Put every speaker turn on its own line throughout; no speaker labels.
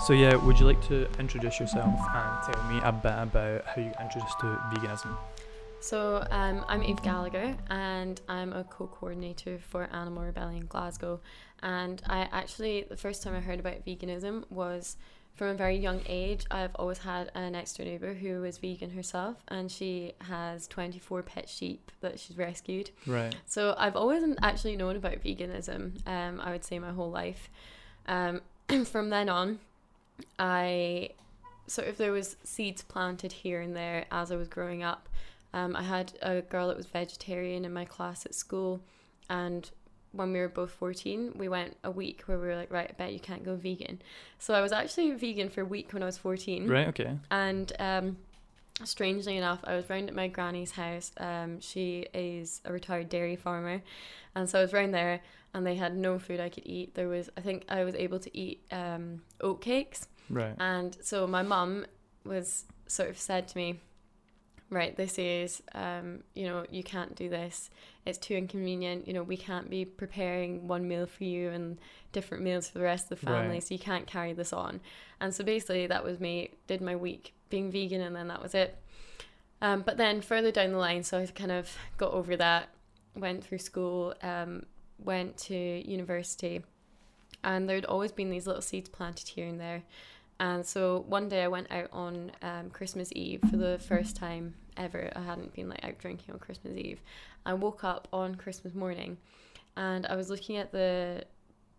So yeah, would you like to introduce yourself and tell me a bit about how you got introduced to veganism?
So um, I'm Eve Gallagher and I'm a co-coordinator for Animal Rebellion Glasgow. And I actually, the first time I heard about veganism was from a very young age. I've always had an next door neighbour who was vegan herself and she has 24 pet sheep that she's rescued.
Right.
So I've always actually known about veganism, um, I would say my whole life. Um, from then on, I sort of there was seeds planted here and there as I was growing up. Um, I had a girl that was vegetarian in my class at school, and when we were both 14, we went a week where we were like, right, I bet you can't go vegan. So I was actually vegan for a week when I was 14.
Right. Okay.
And um, strangely enough, I was round at my granny's house. Um, she is a retired dairy farmer, and so I was round there, and they had no food I could eat. There was, I think, I was able to eat um, oat cakes,
Right.
and so my mum was sort of said to me, right, this is, um, you know, you can't do this. It's too inconvenient. You know, we can't be preparing one meal for you and different meals for the rest of the family,
Right.
so you can't carry this on. And so basically, that was me, did my week being vegan, and then that was it. Um, but then further down the line, so I kind of got over that, went through school, um, went to university, and there'd always been these little seeds planted here and there. And so one day I went out on um, Christmas Eve for the first time ever. I hadn't been like out drinking on Christmas Eve. I woke up on Christmas morning, and I was looking at the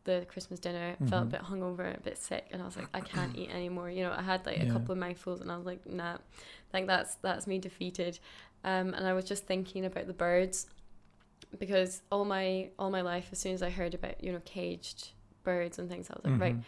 the Christmas dinner. Felt a
Mhm.
bit hungover, a bit sick, and I was like, I can't eat anymore. You know, I had like a couple of mouthfuls, and I was like, nah, like that's that's me defeated. Um, and I was just thinking about the birds because all my all my life, as soon as I heard about you know caged birds and things, I was like, right,
Mhm.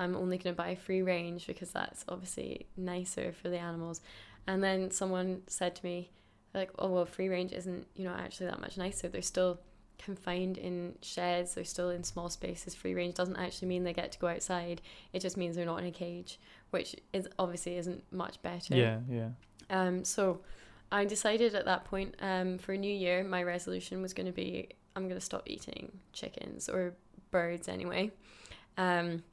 I'm only going to buy free range because that's obviously nicer for the animals. And then someone said to me, like, oh, well, free range isn't, you know, actually that much nicer. They're still confined in sheds, they're still in small spaces. Free range doesn't actually mean they get to go outside, it just means they're not in a cage, which is obviously isn't much better.
Yeah. Yeah.
Um, so I decided at that point um, for a New Year, my resolution was going to be I'm going to stop eating chickens or birds anyway. Um,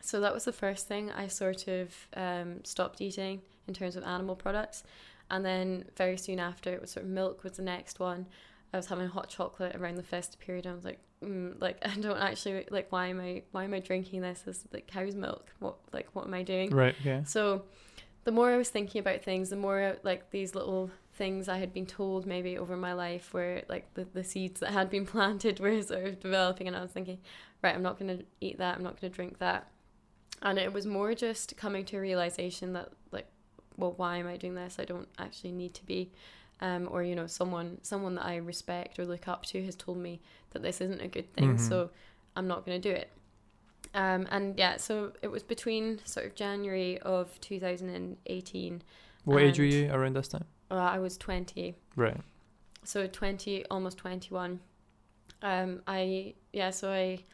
so that was the first thing I sort of um, stopped eating in terms of animal products. And then very soon after, it was sort of milk was the next one. I was having hot chocolate around the festive period. And I was like, mm, like I don't actually like why am I why am I drinking this? This is like cow's milk. What like what am I doing?
Right. Okay.
So the more I was thinking about things, the more like these little things I had been told maybe over my life where like the, the seeds that had been planted were sort of developing and I was thinking, right, I'm not gonna eat that, I'm not gonna drink that. And it was more just coming to a realization that like, well, why am I doing this? I don't actually need to be. Um, or you know, someone someone that I respect or look up to has told me that this isn't a good thing,
Mhm.
so I'm not gonna do it. Um, and yeah, so it was between sort of January of 2018.
What age were you around this time?
Uh, I was 20,
Right.
so 20, almost 21. Um, I yeah, so I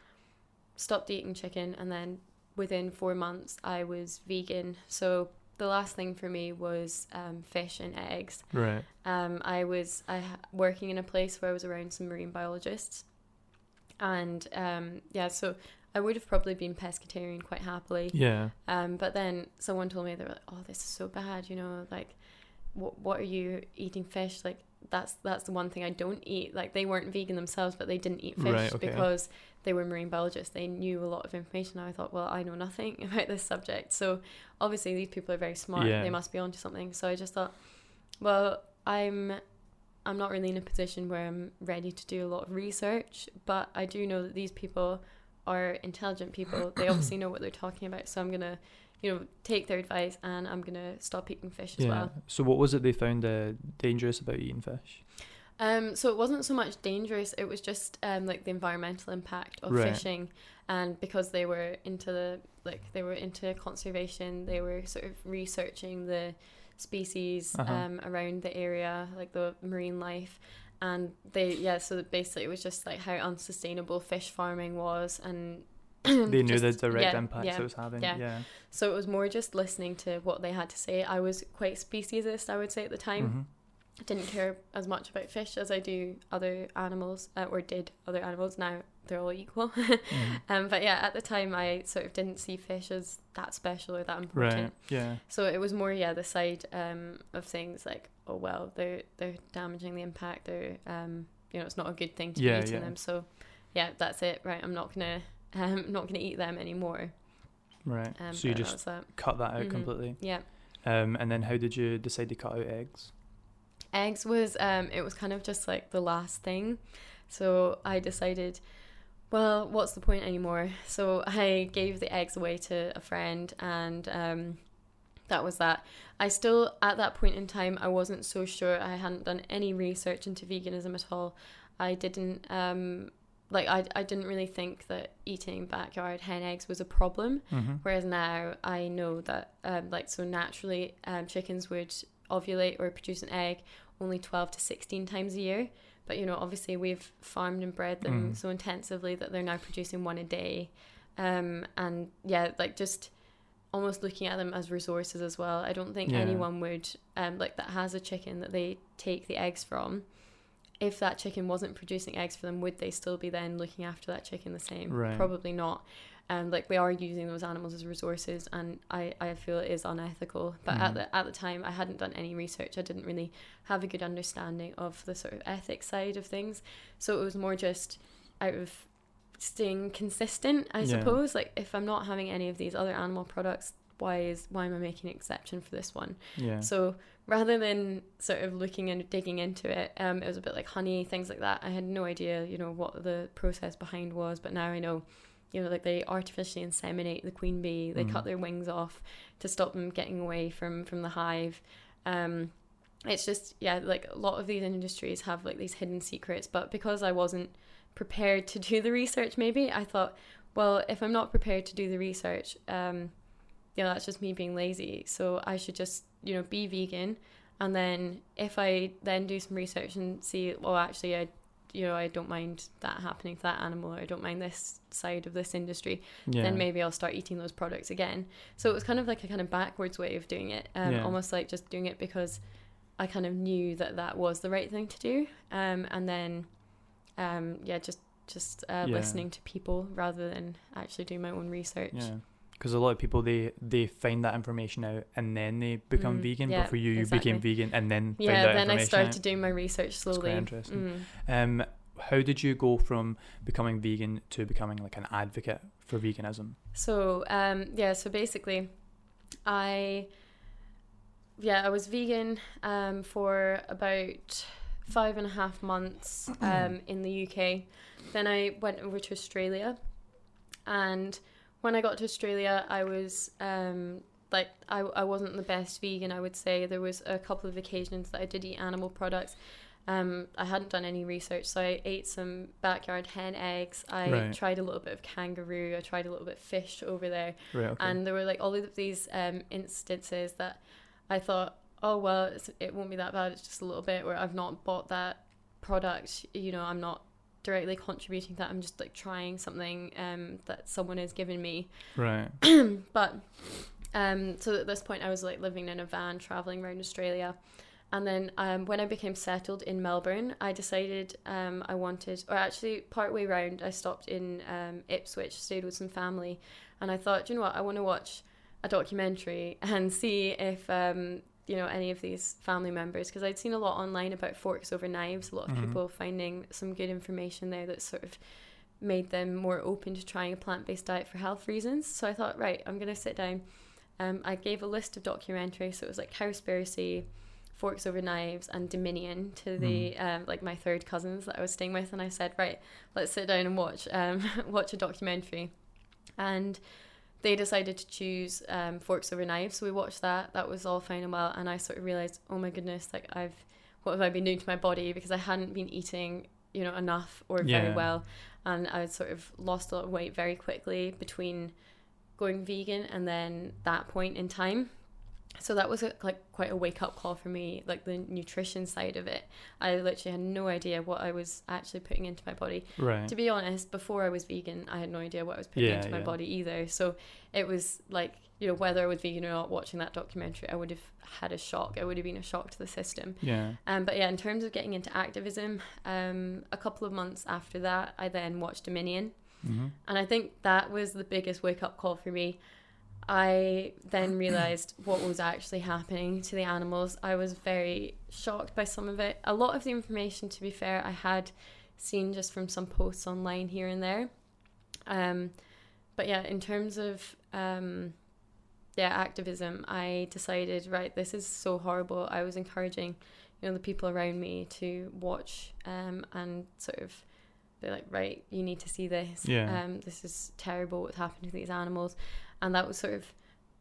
stopped eating chicken, and then within four months, I was vegan. So the last thing for me was um, fish and eggs.
Right.
Um, I was I working in a place where I was around some marine biologists, and um, yeah, so I would have probably been pescatarian quite happily.
Yeah.
Um, but then someone told me they were like, "Oh, this is so bad," you know, like, what what are you eating fish? Like that's that's the one thing I don't eat. Like they weren't vegan themselves, but they didn't eat fish
Right, okay.
because they were marine biologists. They knew a lot of information. I thought, well, I know nothing about this subject. So obviously these people are very smart.
Yeah.
They must be onto something. So I just thought, well, I'm I'm not really in a position where I'm ready to do a lot of research, but I do know that these people are intelligent people. They obviously know what they're talking about. So I'm gonna, you know, take their advice and I'm gonna stop eating fish as
Yeah.
well.
So what was it they found uh, dangerous about eating fish?
Um, so it wasn't so much dangerous. It was just um like the environmental impact of
Right.
fishing, and because they were into the like they were into conservation, they were sort of researching the species
Uh-huh.
um around the area, like the marine life, and they yeah. So basically, it was just like how unsustainable fish farming was, and
They knew
just-
the direct
yeah,
impacts
yeah,
it was having.
yeah.
Yeah.
So it was more just listening to what they had to say. I was quite speciesist, I would say at the time.
Mhm.
I didn't care as much about fish as I do other animals, uh, or did other animals. Now they're all equal.
Mm.
um, but yeah, at the time I sort of didn't see fish as that special or that important.
Right. Yeah.
So it was more yeah the side um, of things like oh well they're they're damaging the impact they're um, you know it's not a good thing to
Yeah,
be eating
yeah.
them so yeah that's it right I'm not gonna um, not gonna eat them anymore
Right.
um,
so you
but that
just
that.
cut that out
Mhm.
completely.
yeah
Um, and then how did you decide to cut out eggs?
eggs was um it was kind of just like the last thing so i decided well what's the point anymore? So i gave the eggs away to a friend and um that was that. I still at that point in time i wasn't so sure. I hadn't done any research into veganism at all. I didn't um like i, I didn't really think that eating backyard hen eggs was a problem.
Mm-hmm.
Whereas now I know that, um, like, so naturally, um, chickens would ovulate or produce an egg only 12 to 16 times a year. But, you know, obviously we've farmed and bred them
Mm.
so intensively that they're now producing one a day. Um, and yeah, like, just almost looking at them as resources as well. I don't think
Yeah.
anyone would, um, like, that has a chicken that they take the eggs from. If that chicken wasn't producing eggs for them, would they still be then looking after that chicken the same?
Right.
Probably not um, like we are using those animals as resources and I, I feel it is unethical but
Mhm.
at the at the time I hadn't done any research I didn't really have a good understanding of the sort of ethics side of things so it was more just out of staying consistent I
Yeah.
suppose like if I'm not having any of these other animal products why is why am I making an exception for this one
Yeah.
so rather than sort of looking and digging into it, um, it was a bit like honey, things like that. I had no idea, you know, what the process behind was, but now I know, you know, like they artificially inseminate the queen bee, they
Mhm.
cut their wings off to stop them getting away from from the hive. Um, it's just yeah, like a lot of these industries have like these hidden secrets, but because I wasn't prepared to do the research, maybe I thought, well, if I'm not prepared to do the research, um, you know, that's just me being lazy. So I should just, you know, be vegan. And then if I then do some research and see, well, actually, I, you know, I don't mind that happening to that animal, or I don't mind this side of this industry,
yeah.
then maybe I'll start eating those products again. So it was kind of like a kind of backwards way of doing it, um,
Yeah.
almost like just doing it because I kind of knew that that was the right thing to do. Um, and then, um, yeah, just just uh,
Yeah.
listening to people rather than actually doing my own research.
Yeah. Because a lot of people they they find that information out and then they become
Mm,
vegan.
yeah,
but for you, you
exactly.
became vegan and then
Yeah, then I started
out.
doing my research slowly.
quite interesting.
Mm.
Um, how did you go from becoming vegan to becoming like an advocate for veganism?
So um, yeah, so basically, I yeah I was vegan um, for about five and a half months um, in the UK. Then I went over to Australia, and when I got to Australia, I was um, like I, I wasn't the best vegan. I would say there was a couple of occasions that I did eat animal products. Um, I hadn't done any research, so I ate some backyard hen eggs. I
Right.
tried a little bit of kangaroo. I tried a little bit of fish over there,
Right. Okay.
and there were like all of these um, instances that I thought, oh well, it's, it won't be that bad. It's just a little bit. Where I've not bought that product. You know, I'm not directly contributing to that. I'm just like trying something um, that someone has given me.
right.
But um, so at this point, I was like living in a van, traveling around Australia. And then um, when I became settled in Melbourne, I decided um, I wanted, or actually, partway round, I stopped in um, Ipswich, stayed with some family, and I thought, "Do you know what, I want to watch a documentary and see if um, you know any of these family members, because I'd seen a lot online about forks over knives, a lot of
Mhm.
people finding some good information there that sort of made them more open to trying a plant-based diet for health reasons. So I thought, right, I'm gonna sit down. Um, I gave a list of documentaries, so it was like Cowspiracy, Forks Over Knives, and Dominion to the um, like my third cousins that I was staying with, and I said, right, let's sit down and watch um, watch a documentary, and they decided to choose um, Forks Over Knives, so we watched that. That was all fine and well, and I sort of realized, oh my goodness, like I've what have I been doing to my body because I hadn't been eating you know enough or very
Yeah.
well, and I had sort of lost a lot of weight very quickly between going vegan and then that point in time. So that was a, like quite a wake up call for me like the nutrition side of it i literally had no idea what i was actually putting into my body
Right.
to be honest before i was vegan i had no idea what i was putting
Yeah,
into my
yeah.
body either so it was like you know whether i was vegan or not watching that documentary i would have had a shock it would have been a shock to the system
Yeah.
um, but yeah in terms of getting into activism um, a couple of months after that i then watched dominion
Mm-hmm.
and I think that was the biggest wake up call for me. I then realized what was actually happening to the animals. I was very shocked by some of it. A lot of the information, to be fair, I had seen just from some posts online here and there. Um, but yeah, in terms of um, yeah activism, I decided right, this is so horrible. I was encouraging, you know, the people around me to watch um, and sort of be like, right, you need to see this.
Yeah.
Um, this is terrible. What's happened to these animals, and that was sort of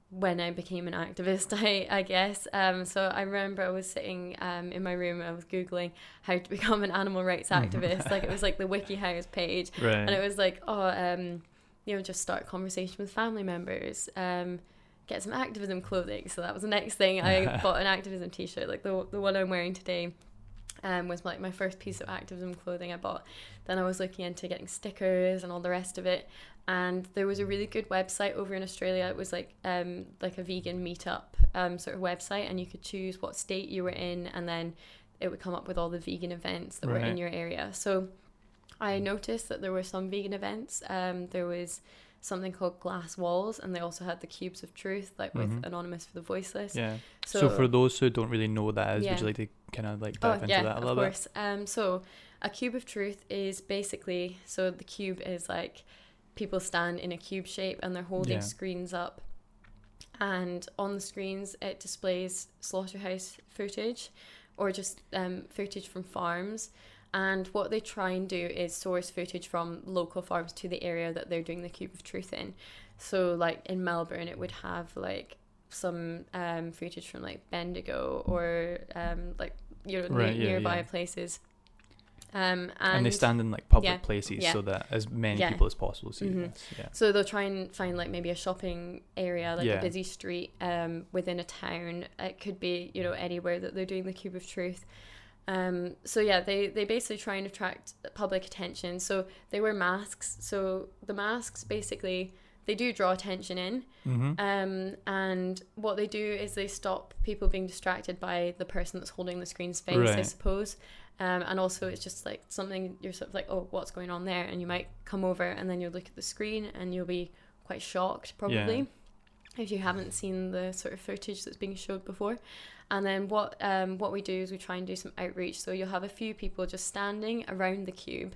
when I became an activist, I, I guess. Um, so I remember I was sitting um, in my room, I was Googling how to become an animal rights activist. like it was like the WikiHows page.
Right.
And it was like, oh, um, you know, just start a conversation with family members, um, get some activism clothing. So that was the next thing. I bought an activism t shirt, like the, the one I'm wearing today. Um, was like my first piece of activism clothing I bought. Then I was looking into getting stickers and all the rest of it. And there was a really good website over in Australia. It was like um, like a vegan meetup um, sort of website, and you could choose what state you were in, and then it would come up with all the vegan events that were in your area. So I noticed that there were some vegan events. Um, there was something called Glass Walls, and they also had the Cubes of Truth, like with
Mhm.
Anonymous for the Voiceless.
yeah.
So,
So, for those who don't really know what that is,
Yeah.
would you like to kind of like
oh
dive into
yeah,
that a
of
little bit?
course. Um, so a cube of truth is basically so the cube is like people stand in a cube shape and they're holding
Yeah.
screens up, and on the screens it displays slaughterhouse footage, or just um, footage from farms. And what they try and do is source footage from local farms to the area that they're doing the Cube of Truth in. So, like in Melbourne, it would have like some um, footage from like Bendigo or um, like you know
Right, yeah,
nearby
yeah.
places. Um, and,
And, they stand in like public
yeah,
places so that as many people as possible see
Mhm.
this. Yeah.
So they'll try and find like maybe a shopping area, like a busy street um, within a town. It could be you know anywhere that they're doing the Cube of Truth. Um, so yeah, they they basically try and attract public attention. So they wear masks. So the masks basically they do draw attention in.
Mm-hmm.
Um, and what they do is they stop people being distracted by the person that's holding the screen's face, I suppose. Um, and also, it's just like something you're sort of like, oh, what's going on there? And you might come over and then you'll look at the screen and you'll be quite shocked, probably, if you haven't seen the sort of footage that's being showed before. And then what um, what we do is we try and do some outreach. So you'll have a few people just standing around the cube,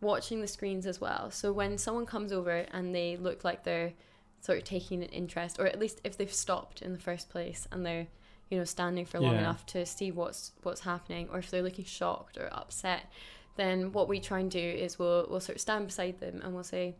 watching the screens as well. So when someone comes over and they look like they're sort of taking an interest, or at least if they've stopped in the first place and they're, you know, standing for long
Yeah.
enough to see what's what's happening, or if they're looking shocked or upset, then what we try and do is we'll we'll sort of stand beside them and we'll say,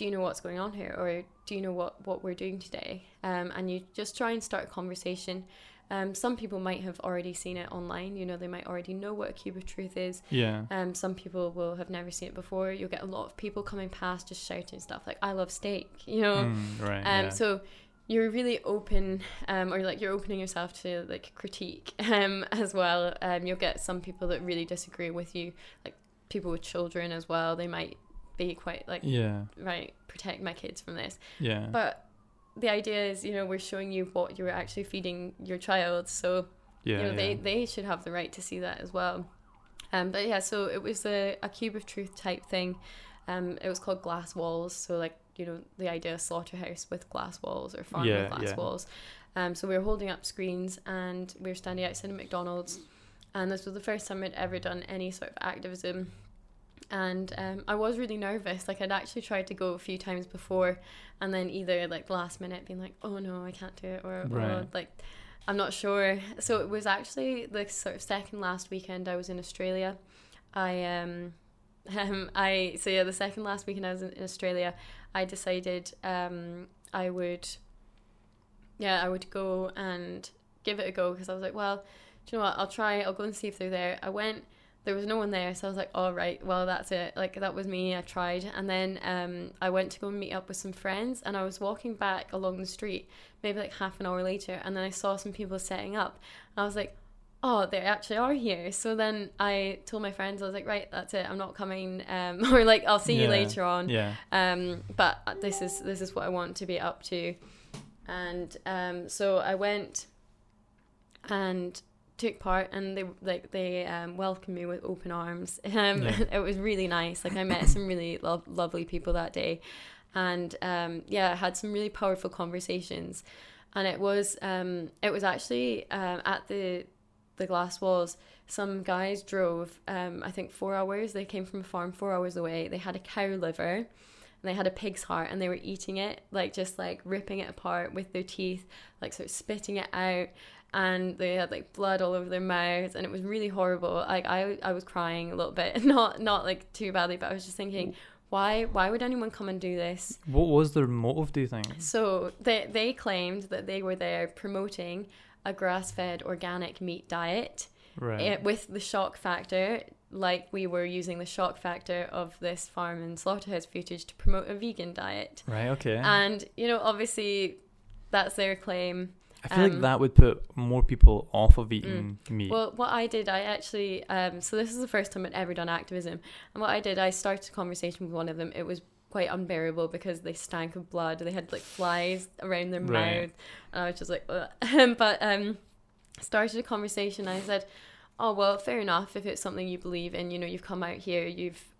"Do you know what's going on here?" or "Do you know what what we're doing today?" Um, and you just try and start a conversation. Um, some people might have already seen it online. You know, they might already know what a cube of truth is.
Yeah.
Um, some people will have never seen it before. You'll get a lot of people coming past just shouting stuff like "I love steak," you know.
Mm, right.
Um,
yeah.
so you're really open, um, or like you're opening yourself to like critique, um, as well. Um, you'll get some people that really disagree with you, like people with children as well. They might be quite like
yeah.
right, protect my kids from this.
Yeah.
But the idea is, you know, we're showing you what you're actually feeding your child, so
yeah.
you know
yeah.
they they should have the right to see that as well um but yeah so it was a, a cube of truth type thing um it was called glass walls so like you know the idea of slaughterhouse with glass walls or farm
Yeah,
with glass walls um so we were holding up screens and we were standing outside of mcdonald's and this was the first time i'd ever done any sort of activism and um, I was really nervous. Like I'd actually tried to go a few times before, and then either like last minute being like, "Oh no, I can't do it," or, or
Right.
like I'm not sure. So it was actually the sort of second last weekend I was in Australia. I um, um I so yeah the second last weekend I was in, in Australia, I decided um I would. Yeah, I would go and give it a go because I was like, well, do you know what? I'll try. I'll go and see if they're there. I went. There was no one there, so I was like, all right, well that's it. Like that was me. I tried, and then um, I went to go meet up with some friends, and I was walking back along the street, maybe like half an hour later, and then I saw some people setting up. I was like, oh, they actually are here. So then I told my friends, I was like, right, that's it. I'm not coming. Um, or like, I'll see you later on.
Yeah.
Um, but this is this is what I want to be up to, and um, so I went and took part, and they like they um, welcomed me with open arms. Um,
Yeah.
it was really nice. Like I met some really lo- lovely people that day, and um, yeah, I had some really powerful conversations, and it was um, it was actually um, at the the glass walls some guys drove um, i think four hours they came from a farm four hours away they had a cow liver and they had a pig's heart and they were eating it like just like ripping it apart with their teeth like sort of spitting it out and they had like blood all over their mouths and it was really horrible like i i was crying a little bit not not like too badly but i was just thinking why why would anyone come and do this
What was their motive? Do you think?
so they they claimed that they were there promoting a grass-fed organic meat diet
Right.
it, with the shock factor, like we were using the shock factor of this farm and slaughterhouse footage to promote a vegan diet.
Right. Okay.
And, you know, obviously that's their claim.
I feel like
um,
that would put more people off of eating meat.
Well, what I did, I actually, um, so this is the first time I'd ever done activism. And what I did, I started a conversation with one of them. It was quite unbearable because they stank of blood. They had like flies around their
Right.
mouth. And I was just like, but um, started a conversation. I said, oh, well, fair enough. If it's something you believe in, you know, you've come out here, you've, you-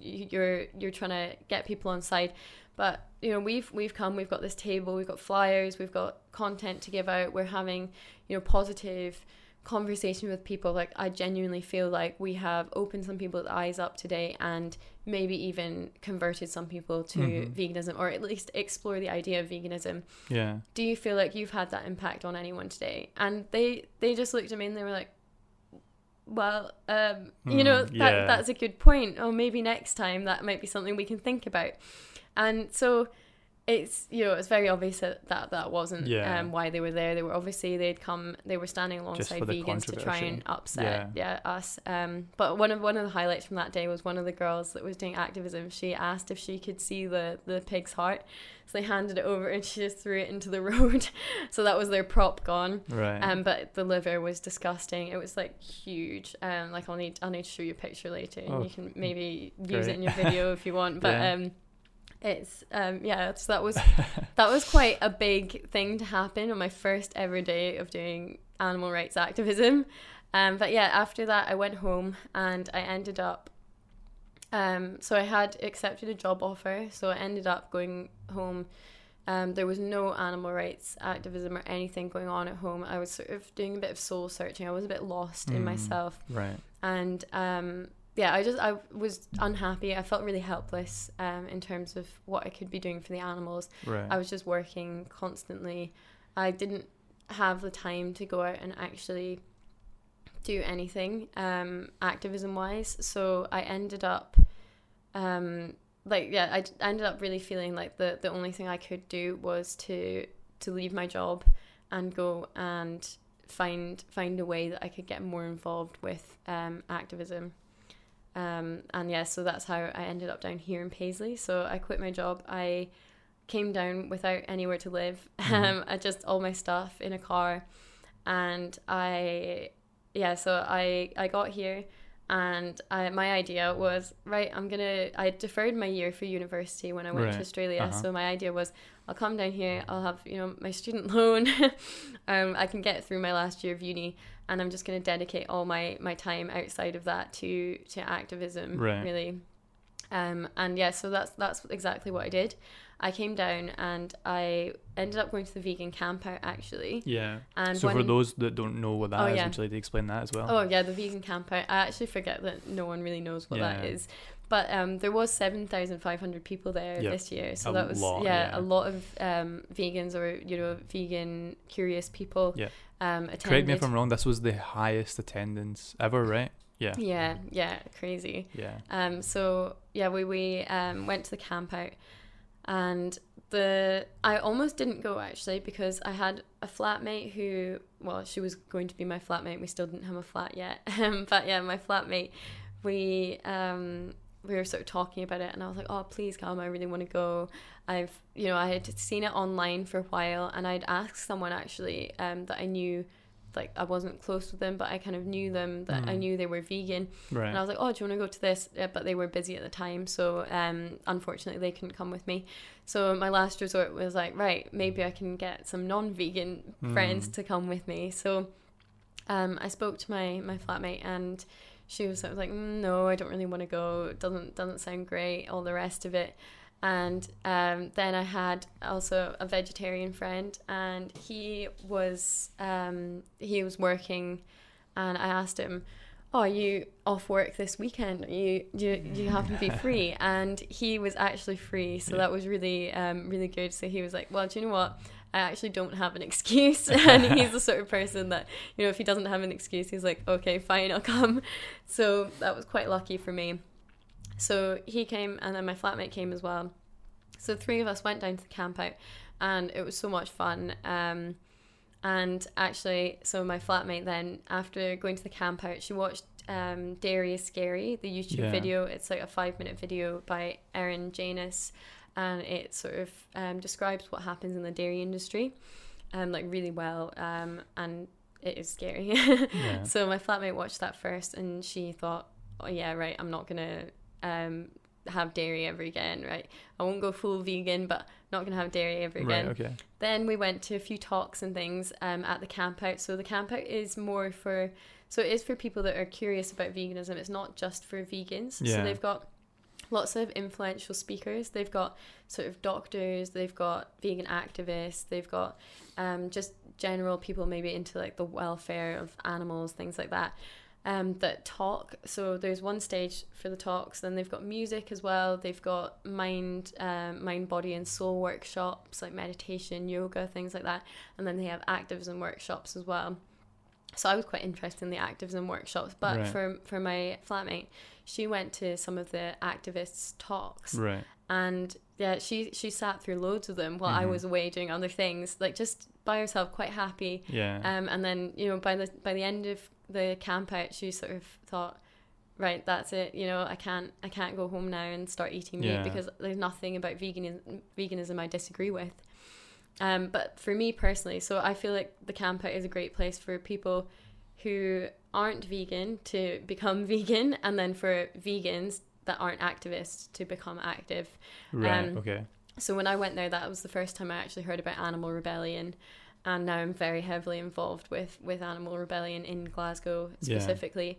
you're, you're trying to get people on side. But you know, we've we've come, we've got this table, we've got flyers, we've got content to give out. We're having, you know, positive conversation with people. Like I genuinely feel like we have opened some people's eyes up today, and maybe even converted some people to
Mhm.
veganism, or at least explore the idea of veganism.
yeah.
Do you feel like you've had that impact on anyone today? And they they just looked at me and they were like. Well, um, you know
Mm,
that
yeah.
that's a good point. Or maybe next time that might be something we can think about. And so it's you know it's very obvious that that, that wasn't
Yeah.
um, why they were there. They were obviously they'd come they were standing alongside vegans to try and upset yeah. us. Um, but one of one of the highlights from that day was one of the girls that was doing activism. She asked if she could see the the pig's heart, so they handed it over and she just threw it into the road. so that was their prop gone.
Right.
Um, but the liver was disgusting. It was like huge. Um, like I'll need I'll need to show you a picture later, and
Oh,
you can maybe use it in your video if you want. But
Yeah.
um, it's um yeah. So that was that was quite a big thing to happen on my first ever day of doing animal rights activism. Um, but yeah, after that I went home and I ended up. Um, so I had accepted a job offer, so I ended up going home. Um, there was no animal rights activism or anything going on at home. I was sort of doing a bit of soul searching. I was a bit lost in
Mm.
myself
right.
and um, yeah, I just I was unhappy. I felt really helpless um, in terms of what I could be doing for the animals.
Right.
I was just working constantly. I didn't have the time to go out and actually do anything um, activism wise. So I ended up um, like yeah, I d- I ended up really feeling like the the only thing I could do was to to leave my job and go and find find a way that I could get more involved with um, activism. Um, and yeah, so that's how I ended up down here in Paisley. So I quit my job. I came down without anywhere to live.
Mhm.
Um, I just all my stuff in a car, and I yeah. So I I got here, and I, my idea was right. I'm gonna. I deferred my year for university when I went
Right.
to Australia.
Uh-huh.
So my idea was I'll come down here. I'll have you know my student loan. um, I can get through my last year of uni, and I'm just gonna dedicate all my my time outside of that to to activism.
Right.
Really. Um, and yeah, so that's that's exactly what I did. I came down and I ended up going to the vegan camp out actually.
yeah.
And
So for those that don't know what that
Oh,
is,
yeah.
would you like to explain that as well?
Oh yeah, the vegan camp out. I actually forget that no one really knows what that
Yeah.
is. But um, there was seven thousand five hundred people there
Yep.
this year, so
A
that was
lot,
yeah,
yeah.
a lot of um, vegans or you know vegan curious people.
Yeah.
Um, attended.
Correct me if I'm wrong. This was the highest attendance ever, right? Yeah.
Yeah, yeah, crazy.
Yeah.
Um, so yeah, we we um, went to the camp out, and the I almost didn't go actually because I had a flatmate who well she was going to be my flatmate we still didn't have a flat yet um, but yeah my flatmate we um we were sort of talking about it and I was like oh please come I really want to go I've you know I had seen it online for a while and I'd asked someone actually um that I knew like I wasn't close with them, but I kind of knew them that I
Mm.
knew they were vegan,
Right.
and I was like, "Oh, do you want to go to this?" Yeah, but they were busy at the time, so um, unfortunately they couldn't come with me. So my last resort was like, right, maybe I can get some non-vegan friends
Mm.
to come with me. So um, I spoke to my my flatmate, and she was sort of like, mm, "No, I don't really want to go. It doesn't doesn't sound great. All the rest of it." And um, then I had also a vegetarian friend, and he was um, he was working, and I asked him, "Oh, are you off work this weekend? Are you do you, do you happen to be free?" And he was actually free, so
Yeah.
that was really um, really good. So he was like, "Well, do you know what? I actually don't have an excuse," and he's the sort of person that you know if he doesn't have an excuse, he's like, "Okay, fine, I'll come." So that was quite lucky for me. So he came, and then my flatmate came as well. So three of us went down to the camp out, and it was so much fun. Um, and actually, so my flatmate then, after going to the camp out, she watched um, Dairy is Scary, the YouTube
Yeah.
video. It's like a five minute video by Erin Janus, and it sort of um, describes what happens in the dairy industry, um, like really well. Um, and it is scary.
Yeah.
So my flatmate watched that first, and she thought, "Oh yeah, right. I'm not gonna um, have dairy ever again. Right? I won't go full vegan, but not gonna have dairy ever again."
Right. Okay.
Then we went to a few talks and things um, at the camp out. So the camp out is more for, so it is for people that are curious about veganism. It's not just for vegans.
Yeah.
So they've got lots of influential speakers. They've got sort of doctors. They've got vegan activists. They've got um, just general people maybe into like the welfare of animals, things like that. Um, that talk. So there's one stage for the talks. Then they've got music as well. They've got mind, um, mind, body, and soul workshops like meditation, yoga, things like that. And then they have activism workshops as well. So I was quite interested in the activism workshops. But
Right.
for for my flatmate, she went to some of the activists' talks
Right.
and yeah she she sat through loads of them while i
Mhm.
was away doing other things like just by herself quite happy
Yeah.
um and then you know by the by the end of the camp out she sort of thought right that's it you know i can't i can't go home now and start eating meat
Yeah.
because there's nothing about veganism veganism i disagree with um but for me personally so i feel like the camp out is a great place for people who aren't vegan to become vegan and then for vegans that aren't activists to become active
right.
um,
okay.
so when I went there, that was the first time I actually heard about Animal Rebellion, and now I'm very heavily involved with with Animal Rebellion in Glasgow specifically.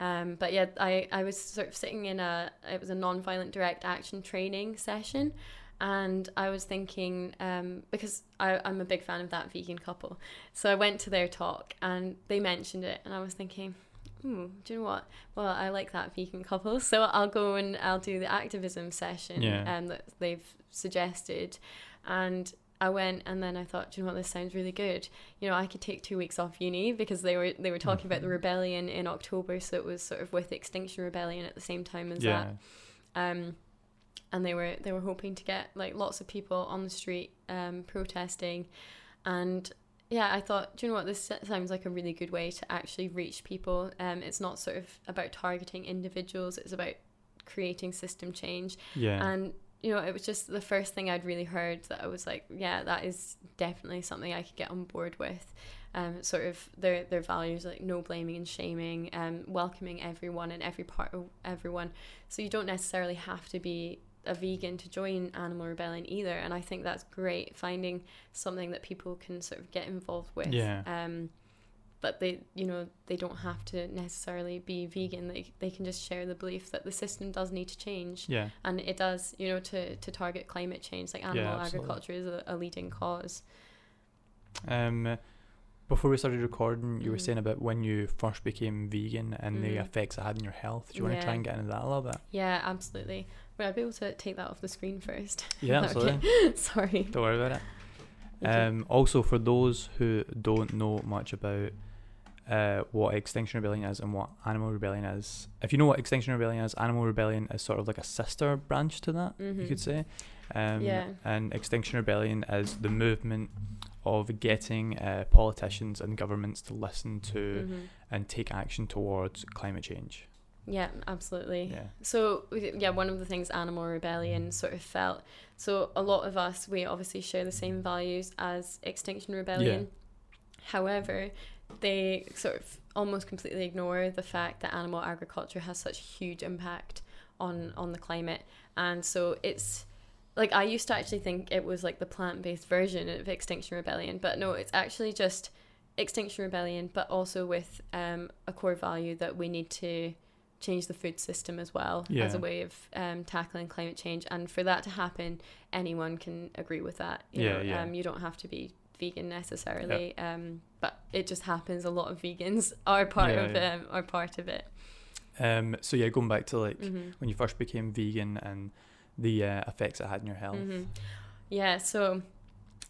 Yeah. Um, but yeah, I I was sort of sitting in a it was a non-violent direct action training session, and I was thinking um, because I I'm a big fan of that vegan couple, so I went to their talk and they mentioned it, and I was thinking. Hmm, do you know what? Well, I like that vegan couple, so I'll go and I'll do the activism session
Yeah.
um, that they've suggested. And I went and then I thought, do you know what, this sounds really good. You know, I could take two weeks off uni because they were they were talking about the rebellion in October, so it was sort of with Extinction Rebellion at the same time as
Yeah.
that. Um, and they were they were hoping to get like lots of people on the street um, protesting, and yeah, I thought, do you know what, this sounds like a really good way to actually reach people. Um, it's not sort of about targeting individuals; it's about creating system change.
Yeah.
And you know, it was just the first thing I'd really heard that I was like, yeah, that is definitely something I could get on board with. Um, sort of their their values like no blaming and shaming, um, welcoming everyone and every part of everyone. So you don't necessarily have to be a vegan to join Animal Rebellion either. And I think that's great finding something that people can sort of get involved with.
Yeah.
Um, but they, you know, they don't have to necessarily be vegan. They they can just share the belief that the system does need to change
yeah.
and it does you know to to target climate change like animal
absolutely.
agriculture is a, a leading cause
Um, before we started recording, you were
Mhm.
saying about when you first became vegan and the
Mhm.
effects it had on your health. Do you want to try and get into that a little bit?
yeah absolutely would i be able to take that off the screen first
Yeah,
Okay.
absolutely.
sorry
Don't worry about it. Um, also, for those who don't know much about uh, what Extinction Rebellion is and what Animal Rebellion is. If you know what Extinction Rebellion is, Animal Rebellion is sort of like a sister branch to that, you
Mhm.
could say. Um,
Yeah.
And Extinction Rebellion is the movement of getting uh, politicians and governments to listen to
Mhm.
and take action towards climate change.
Yeah, absolutely.
Yeah.
So yeah, one of the things Animal Rebellion sort of felt. So a lot of us, we obviously share the same values as Extinction Rebellion. Yeah. However, they sort of almost completely ignore the fact that animal agriculture has such huge impact on on the climate, and so it's like I used to actually think it was like the plant based version of Extinction Rebellion, but no, it's actually just Extinction Rebellion, but also with um, a core value that we need to change the food system as well as a way of um, tackling climate change. And for that to happen, anyone can agree with that. You
Yeah,
know,
yeah.
Um, you don't have to be vegan necessarily, yeah. um, but it just happens. A lot of vegans are part
Yeah,
of
yeah.
Um, are part of it.
Um, so yeah, going back to like
hmm
when you first became vegan and the uh, effects it had on your health.
hmm Yeah, so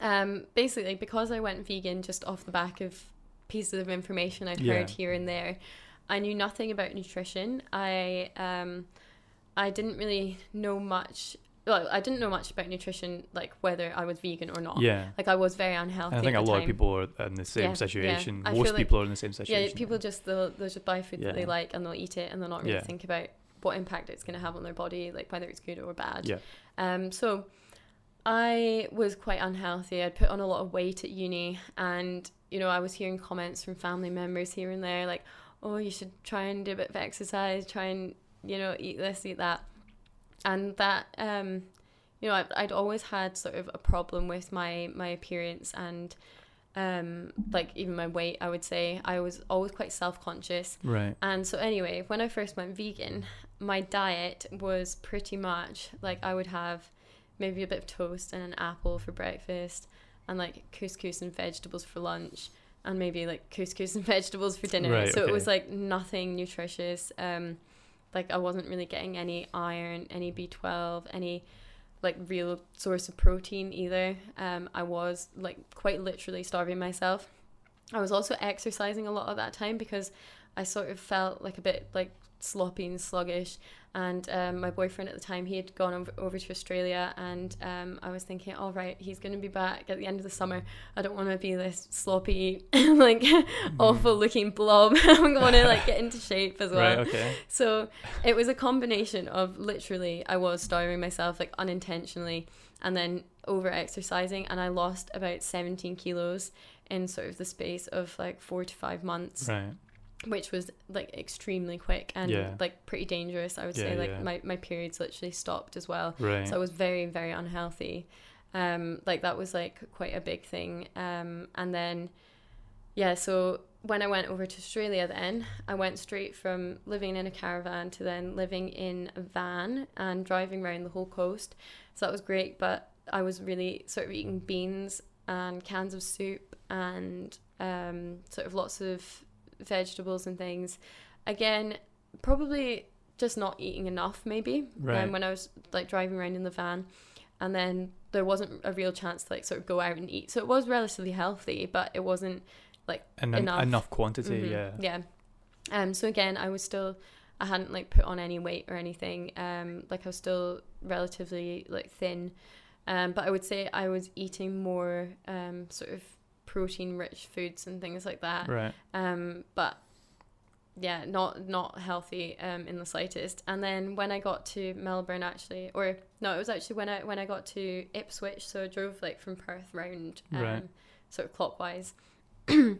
um, basically, because I went vegan just off the back of pieces of information I'd
Yeah.
heard here and there, I knew nothing about nutrition. I um, I didn't really know much. Well, I didn't know much about nutrition, like whether I was vegan or not.
Yeah.
Like I was very unhealthy.
And I think a lot of people are in the same
Yeah, yeah.
situation.
I
Most
feel like-
people are in the same situation.
Yeah, people just they'll, they'll just buy food that they like and they'll eat it and they'll not really
Yeah.
think about what impact it's going to have on their body, like whether it's good or bad.
Yeah.
Um. So I was quite unhealthy. I'd put on a lot of weight at uni, and you know I was hearing comments from family members here and there, like, "Oh, you should try and do a bit of exercise. Try and you know eat this, eat that," and that um. You know, I'd, I'd always had sort of a problem with my my appearance and um like even my weight i would say i was always quite self-conscious
Right.
and so anyway when i first went vegan my diet was pretty much like i would have maybe a bit of toast and an apple for breakfast and like couscous and vegetables for lunch and maybe like couscous and vegetables for dinner
Right,
so it was like nothing nutritious um like i wasn't really getting any iron any b12 any like real source of protein either. Um, I was like quite literally starving myself. I was also exercising a lot at that time because I sort of felt like a bit like sloppy and sluggish. And um, my boyfriend at the time, he had gone over, over to Australia, and um, I was thinking, all right, he's going to be back at the end of the summer. I don't want to be this sloppy, like awful looking blob. I'm going to like get into shape as well.
Right. Okay.
So it was a combination of literally I was starving myself like unintentionally and then over exercising and I lost about 17 kilos in sort of the space of like 4 to 5 months
Right.
Which was like extremely quick and
Yeah.
like pretty dangerous I would
Yeah,
say like
yeah.
my my periods literally stopped as well
Right.
so I was very, very unhealthy. Um, like that was like quite a big thing. Um, and then, yeah, so when I went over to Australia, then I went straight from living in a caravan to then living in a van and driving around the whole coast. So that was great, but I was really sort of eating beans and cans of soup and um, sort of lots of vegetables and things. Again, probably just not eating enough, maybe.
Right.
Um, when I was like driving around in the van, and then there wasn't a real chance to like sort of go out and eat. So it was relatively healthy, but it wasn't
and en-
enough.
enough, quantity.
Mhm,
Yeah.
Yeah. Um. So again, I was still, I hadn't like put on any weight or anything. Um. Like I was still relatively like thin. Um. But I would say I was eating more um sort of protein rich foods and things like that.
Right.
Um. But yeah, not not healthy um in the slightest. And then when I got to Melbourne, actually, or no, it was actually when I when I got to Ipswich. So I drove like from Perth round, um,
Right.
sort of clockwise. and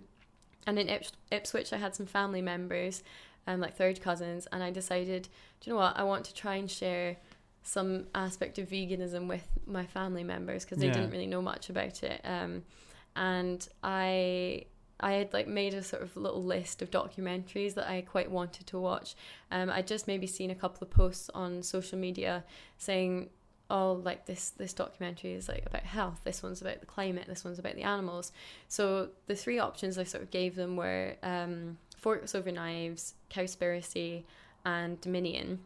in Ips- Ipswich, I had some family members, um, like third cousins, and I decided, do you know what? I want to try and share some aspect of veganism with my family members because they
Yeah.
didn't really know much about it. Um, and I I had like made a sort of little list of documentaries that I quite wanted to watch. Um, I'd just maybe seen a couple of posts on social media saying, "Oh, like this this documentary is like about health. This one's about the climate. This one's about the animals." So the three options I sort of gave them were um, Forks Over Knives, Cowspiracy, and Dominion.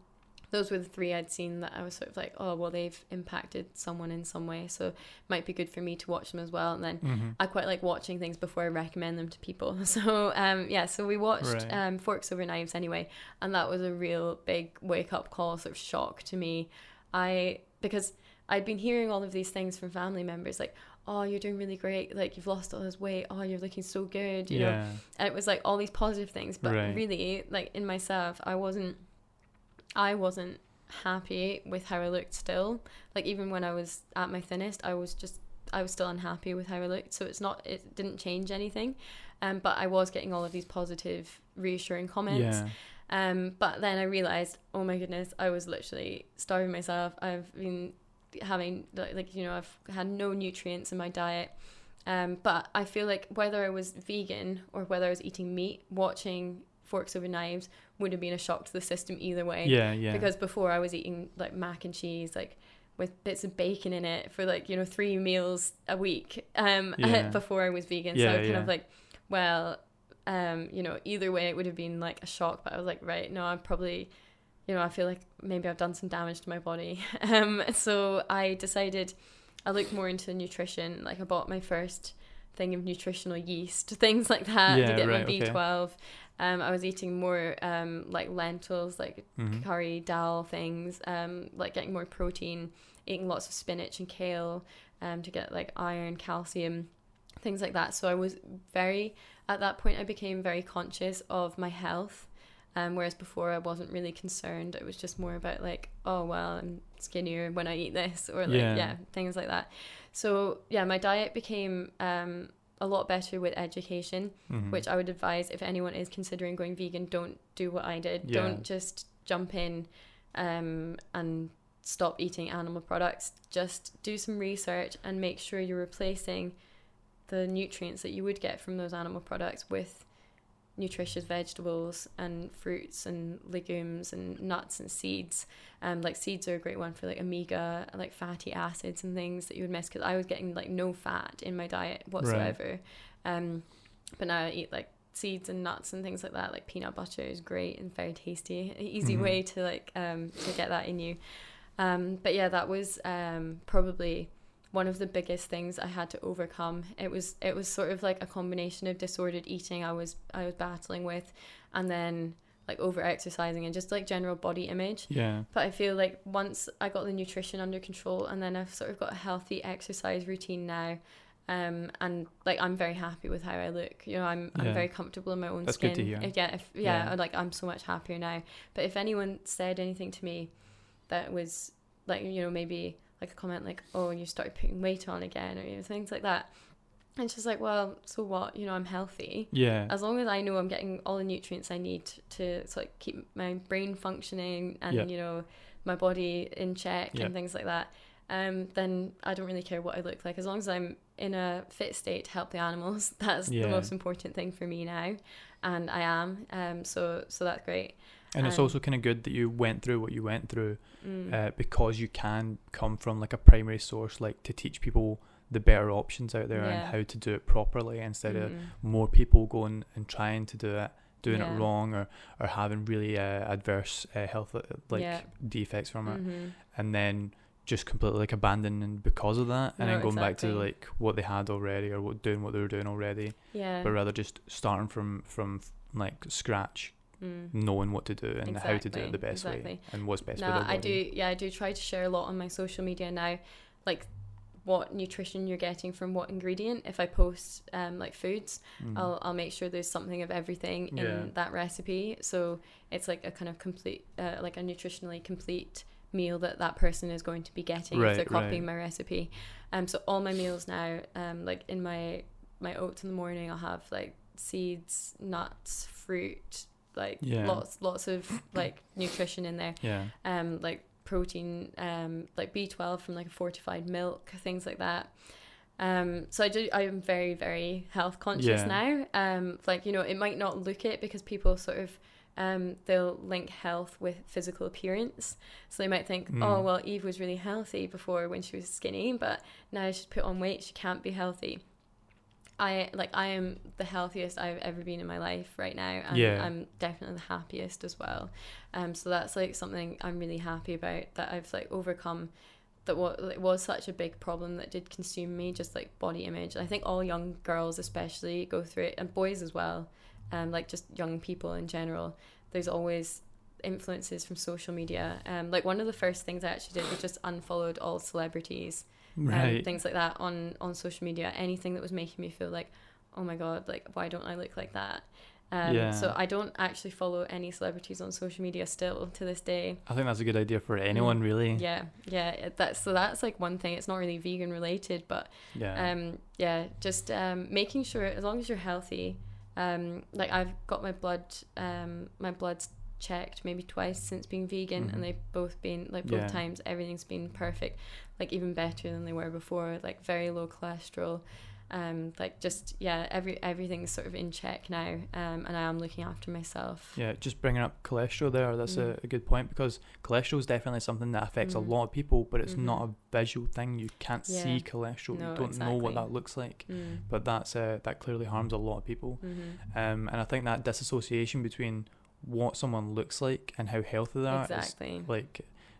Those were the three I'd seen that I was sort of like, oh, well, they've impacted someone in some way. So it might be good for me to watch them as well. And then
Mm-hmm.
I quite like watching things before I recommend them to people. So um, yeah, so we watched
Right.
um, Forks Over Knives anyway, and that was a real big wake up call, sort of shock to me. I because I'd been hearing all of these things from family members, like, oh, you're doing really great, like you've lost all this weight, oh, you're looking so good, you know.
Yeah.
And it was like all these positive things, but
Right.
really, like in myself, I wasn't, I wasn't happy with how I looked still. Like even when I was at my thinnest, I was just, I was still unhappy with how I looked. So it's not, it didn't change anything. Um, but I was getting all of these positive, reassuring comments.
Yeah.
Um, but then I realized, oh my goodness, I was literally starving myself. I've been having like, like you know, I've had no nutrients in my diet. Um, but I feel like whether I was vegan or whether I was eating meat, watching Forks Over Knives would have been a shock to the system either way.
Yeah. Yeah.
Because before I was eating like mac and cheese, like with bits of bacon in it for like you know three meals a week. Um,
Yeah.
before I was vegan, so
Yeah,
I was kind of like, well, um, you know, either way it would have been like a shock. But I was like, right, no, I'm probably, you know, I feel like maybe I've done some damage to my body. Um, so I decided I looked more into nutrition. Like I bought my first thing of nutritional yeast, things like that
Yeah,
to get
right,
my
okay.
B12. Um, I was eating more um, like lentils, like
Mhm.
curry, dal things, um, like getting more protein, eating lots of spinach and kale um, to get like iron, calcium, things like that. So I was very, at that point, I became very conscious of my health. Um, whereas before I wasn't really concerned. It was just more about like, oh well, I'm skinnier when I eat this, or like
Yeah.
yeah, things like that. So yeah, my diet became um, a lot better with education
Mhm.
which I would advise if anyone is considering going vegan, don't do what I did.
Yeah.
Don't just jump in um, and stop eating animal products. Just do some research and make sure you're replacing the nutrients that you would get from those animal products with nutritious vegetables and fruits and legumes and nuts and seeds. Um, like seeds are a great one for like omega, like fatty acids and things that you would miss because I was getting like no fat in my diet whatsoever. Um, but now I eat like seeds and nuts and things like that. Like peanut butter is great and very tasty. Easy
Mhm.
way to like um to get that in you. Um, but yeah, that was um probably one of the biggest things I had to overcome. It was it was sort of like a combination of disordered eating I was I was battling with, and then like over exercising and just like general body image.
Yeah.
But I feel like once I got the nutrition under control and then I've sort of got a healthy exercise routine now. Um, and like I'm very happy with how I look. You know, I'm I'm
Yeah.
very comfortable in my own
That's
skin.
good to hear.
If- yeah, if, yeah,
Yeah.
like I'm so much happier now. But if anyone said anything to me that was like, you know, maybe like a comment like, "Oh, you started putting weight on again," or you know, things like that. And she's like, well, so what? You know, I'm healthy
Yeah.
as long as I know I'm getting all the nutrients I need to sort of keep my brain functioning and
Yeah.
you know my body in check
Yeah.
and things like that, um, then I don't really care what I look like as long as I'm in a fit state to help the animals. That's
Yeah.
the most important thing for me now, and I am. Um, so so that's great.
And it's
um,
also kind of good that you went through what you went through
Mm.
uh, because you can come from like a primary source, like to teach people the better options out there
Yeah.
and how to do it properly instead of
Mm.
more people going and trying to do it, doing
Yeah.
it wrong or, or having really uh, adverse uh, health uh, like
Yeah.
defects from it,
Mhm.
and then just completely like abandoning because of that, and
No,
then going back to like what they had already or what doing what they were doing already,
Yeah.
but rather just starting from from like scratch,
Mm.
knowing what to do and how to do it the best way and what's best their
I do. Yeah, I do try to share a lot on my social media now, like what nutrition you're getting from what ingredient. If I post um, like foods,
Mhm.
I'll I'll make sure there's something of everything in
Yeah.
that recipe. So it's like a kind of complete, uh, like a nutritionally complete meal that that person is going to be getting if they're copying
right.
my recipe. Um, so all my meals now, um, like in my my oats in the morning, I'll have like seeds, nuts, fruit, like
Yeah.
lots lots of like nutrition in there
yeah,
um, like protein, um, like B12 from like a fortified milk, things like that. Um, so I do. I am very, very health conscious
Yeah.
now. Um, like you know, it might not look it because people sort of um, they'll link health with physical appearance. So they might think, oh
Mm.
well, Eve was really healthy before when she was skinny, but now she's put on weight, she can't be healthy. I like I am the healthiest I've ever been in my life right now, and
Yeah.
I'm definitely the happiest as well. Um, so that's like something I'm really happy about that I've like overcome. That what like, was such a big problem that did consume me, just like body image. I think all young girls especially go through it, and boys as well. Um, like just young people in general. There's always influences from social media. Um, like one of the first things I actually did was just unfollowed all celebrities
Right.
um, things like that on on social media anything that was making me feel like oh my god like why don't i look like that um,
Yeah.
so i don't actually follow any celebrities on social media still to this day
I think that's a good idea for anyone, really.
yeah yeah that's so that's like one thing it's not really vegan related but
Yeah.
um yeah just um making sure as long as you're healthy um like i've got my blood um my blood's checked maybe twice since being vegan
Mhm.
and they've both been like both
Yeah.
times everything's been perfect like even better than they were before like very low cholesterol um like just yeah every everything's sort of in check now um and i am looking after myself
Yeah, just bringing up cholesterol there, that's
Mm.
a, a good point because cholesterol is definitely something that affects
Mm.
a lot of people, but it's not
Mhm.
a visual thing. You can't
Yeah.
see cholesterol,
No,
you don't know what that looks like.
mm.
But that's uh, that clearly harms a lot of people.
hmm
Um, and I think that disassociation between what someone looks like and how healthy they are is
exactly
like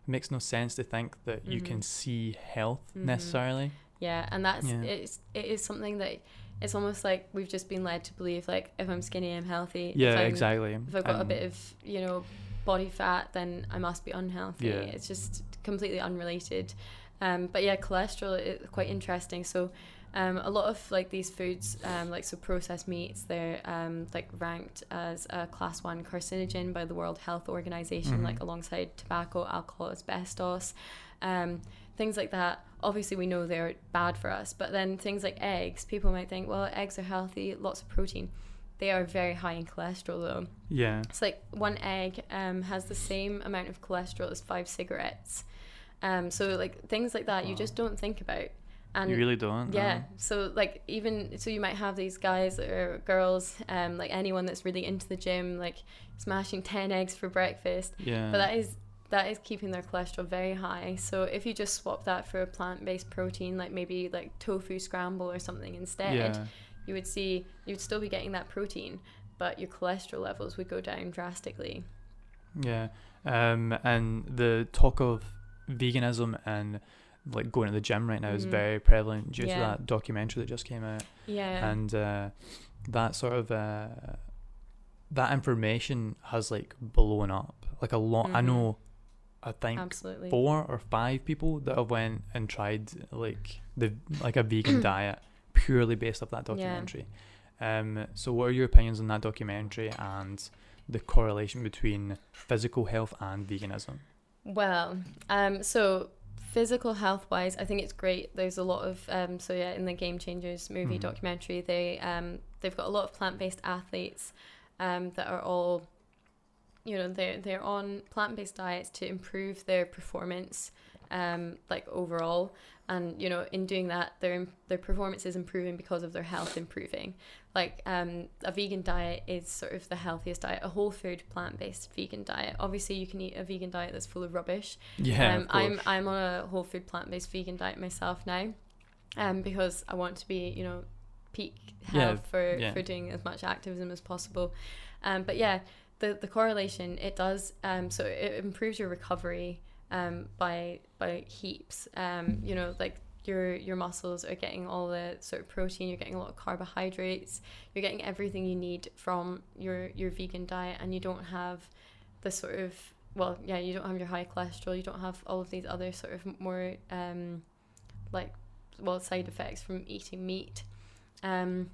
it makes no sense to think that you can
Mhm.
see health
Mhm.
necessarily.
Yeah, and that's
Yeah.
it's it is something that it's almost like we've just been led to believe like if I'm skinny I'm healthy.
Yeah,
if I'm,
exactly.
If I've got a bit of you know body fat, then I must be unhealthy.
Yeah.
It's just completely unrelated. Um, but yeah, cholesterol is quite interesting. So. Um, a lot of like these foods, um, like so processed meats, they're um, like ranked as a class one carcinogen by the World Health Organization,
Mhm.
like alongside tobacco, alcohol, asbestos, um, things like that. Obviously, we know they're bad for us, but then things like eggs, people might think, well, eggs are healthy, lots of protein. They are very high in cholesterol, though.
Yeah.
It's like one egg um, has the same amount of cholesterol as five cigarettes. Um, so like things like that, you just don't think about. And
you really don't.
yeah,
no.
so like even so, you might have these guys or girls, um, like anyone that's really into the gym, like smashing ten eggs for breakfast.
Yeah.
But that is that is keeping their cholesterol very high. So if you just swap that for a plant-based protein, like maybe like tofu scramble or something instead,
yeah.
you would see you'd still be getting that protein, but your cholesterol levels would go down drastically.
Yeah. Um, and the talk of veganism and like going to the gym right now is
Mhm.
very prevalent due to that documentary that just came out.
Yeah.
And uh, that sort of uh, that information has like blown up. Like a lot. I
Mhm.
know. I think
Absolutely.
four or five people that have went and tried like the like a vegan diet purely based off that
Yeah.
documentary. Um, so what are your opinions on that documentary and the correlation between physical health and veganism?
Well, um, so physical health wise, I think it's great. There's a lot of um, so yeah, in the Game Changers movie
Mhm.
documentary, they um, they've got a lot of plant based athletes um, that are all, you know, they're they're on plant based diets to improve their performance, um, like overall, and you know, in doing that, their their performance is improving because of their health improving. Like um, a vegan diet is sort of the healthiest diet, a whole food plant based vegan diet. Obviously, you can eat a vegan diet that's full of rubbish,
Yeah,
um,
of
I'm. I'm on a whole food plant based vegan diet myself now, um, because I want to be you know peak
Yeah,
health for
yeah.
for doing as much activism as possible, um, but yeah, the the correlation it does um so it improves your recovery um by by heaps. Um you know like your your muscles are getting all the sort of protein you're getting a lot of carbohydrates you're getting everything you need from your your vegan diet and you don't have the sort of well yeah you don't have your high cholesterol you don't have all of these other sort of more um like well side effects from eating meat. Um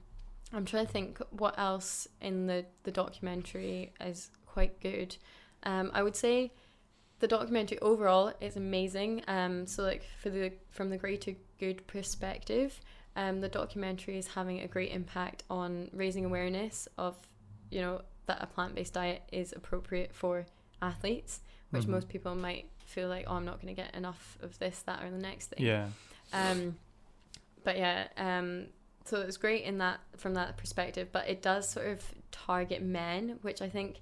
i'm trying to think what else in the the documentary is quite good. Um i would say the documentary overall is amazing um so like for the from the greater good perspective um the documentary is having a great impact on raising awareness of you know that a plant-based diet is appropriate for athletes which
Mhm.
most people might feel like oh i'm not going to get enough of this that or the next thing
Yeah.
um, but yeah, um, so it's great in that from that perspective, but it does sort of target men, which I think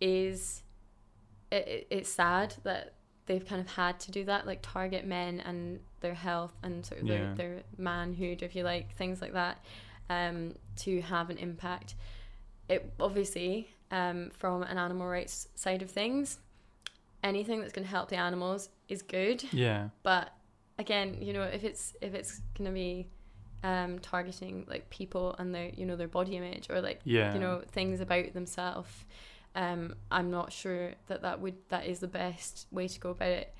is it, it, it's sad that they've kind of had to do that, like target men and their health and sort of
Yeah.
their, their manhood, if you like, things like that. um, to have an impact. It obviously, um, from an animal rights side of things, anything that's going to help the animals is good.
Yeah.
But again, you know, if it's if it's going to be um, targeting like people and their you know their body image or like
Yeah.
you know things about themselves um i'm not sure that that would that is the best way to go about it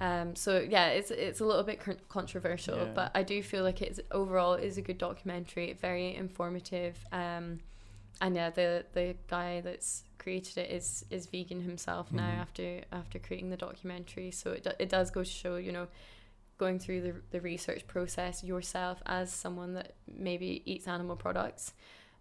um so yeah it's it's a little bit controversial
Yeah.
but i do feel like it's overall is a good documentary very informative um and yeah the the guy that's created it is is vegan himself now
Mhm.
after after creating the documentary so it, do- it does go to show you know going through the, the research process yourself as someone that maybe eats animal products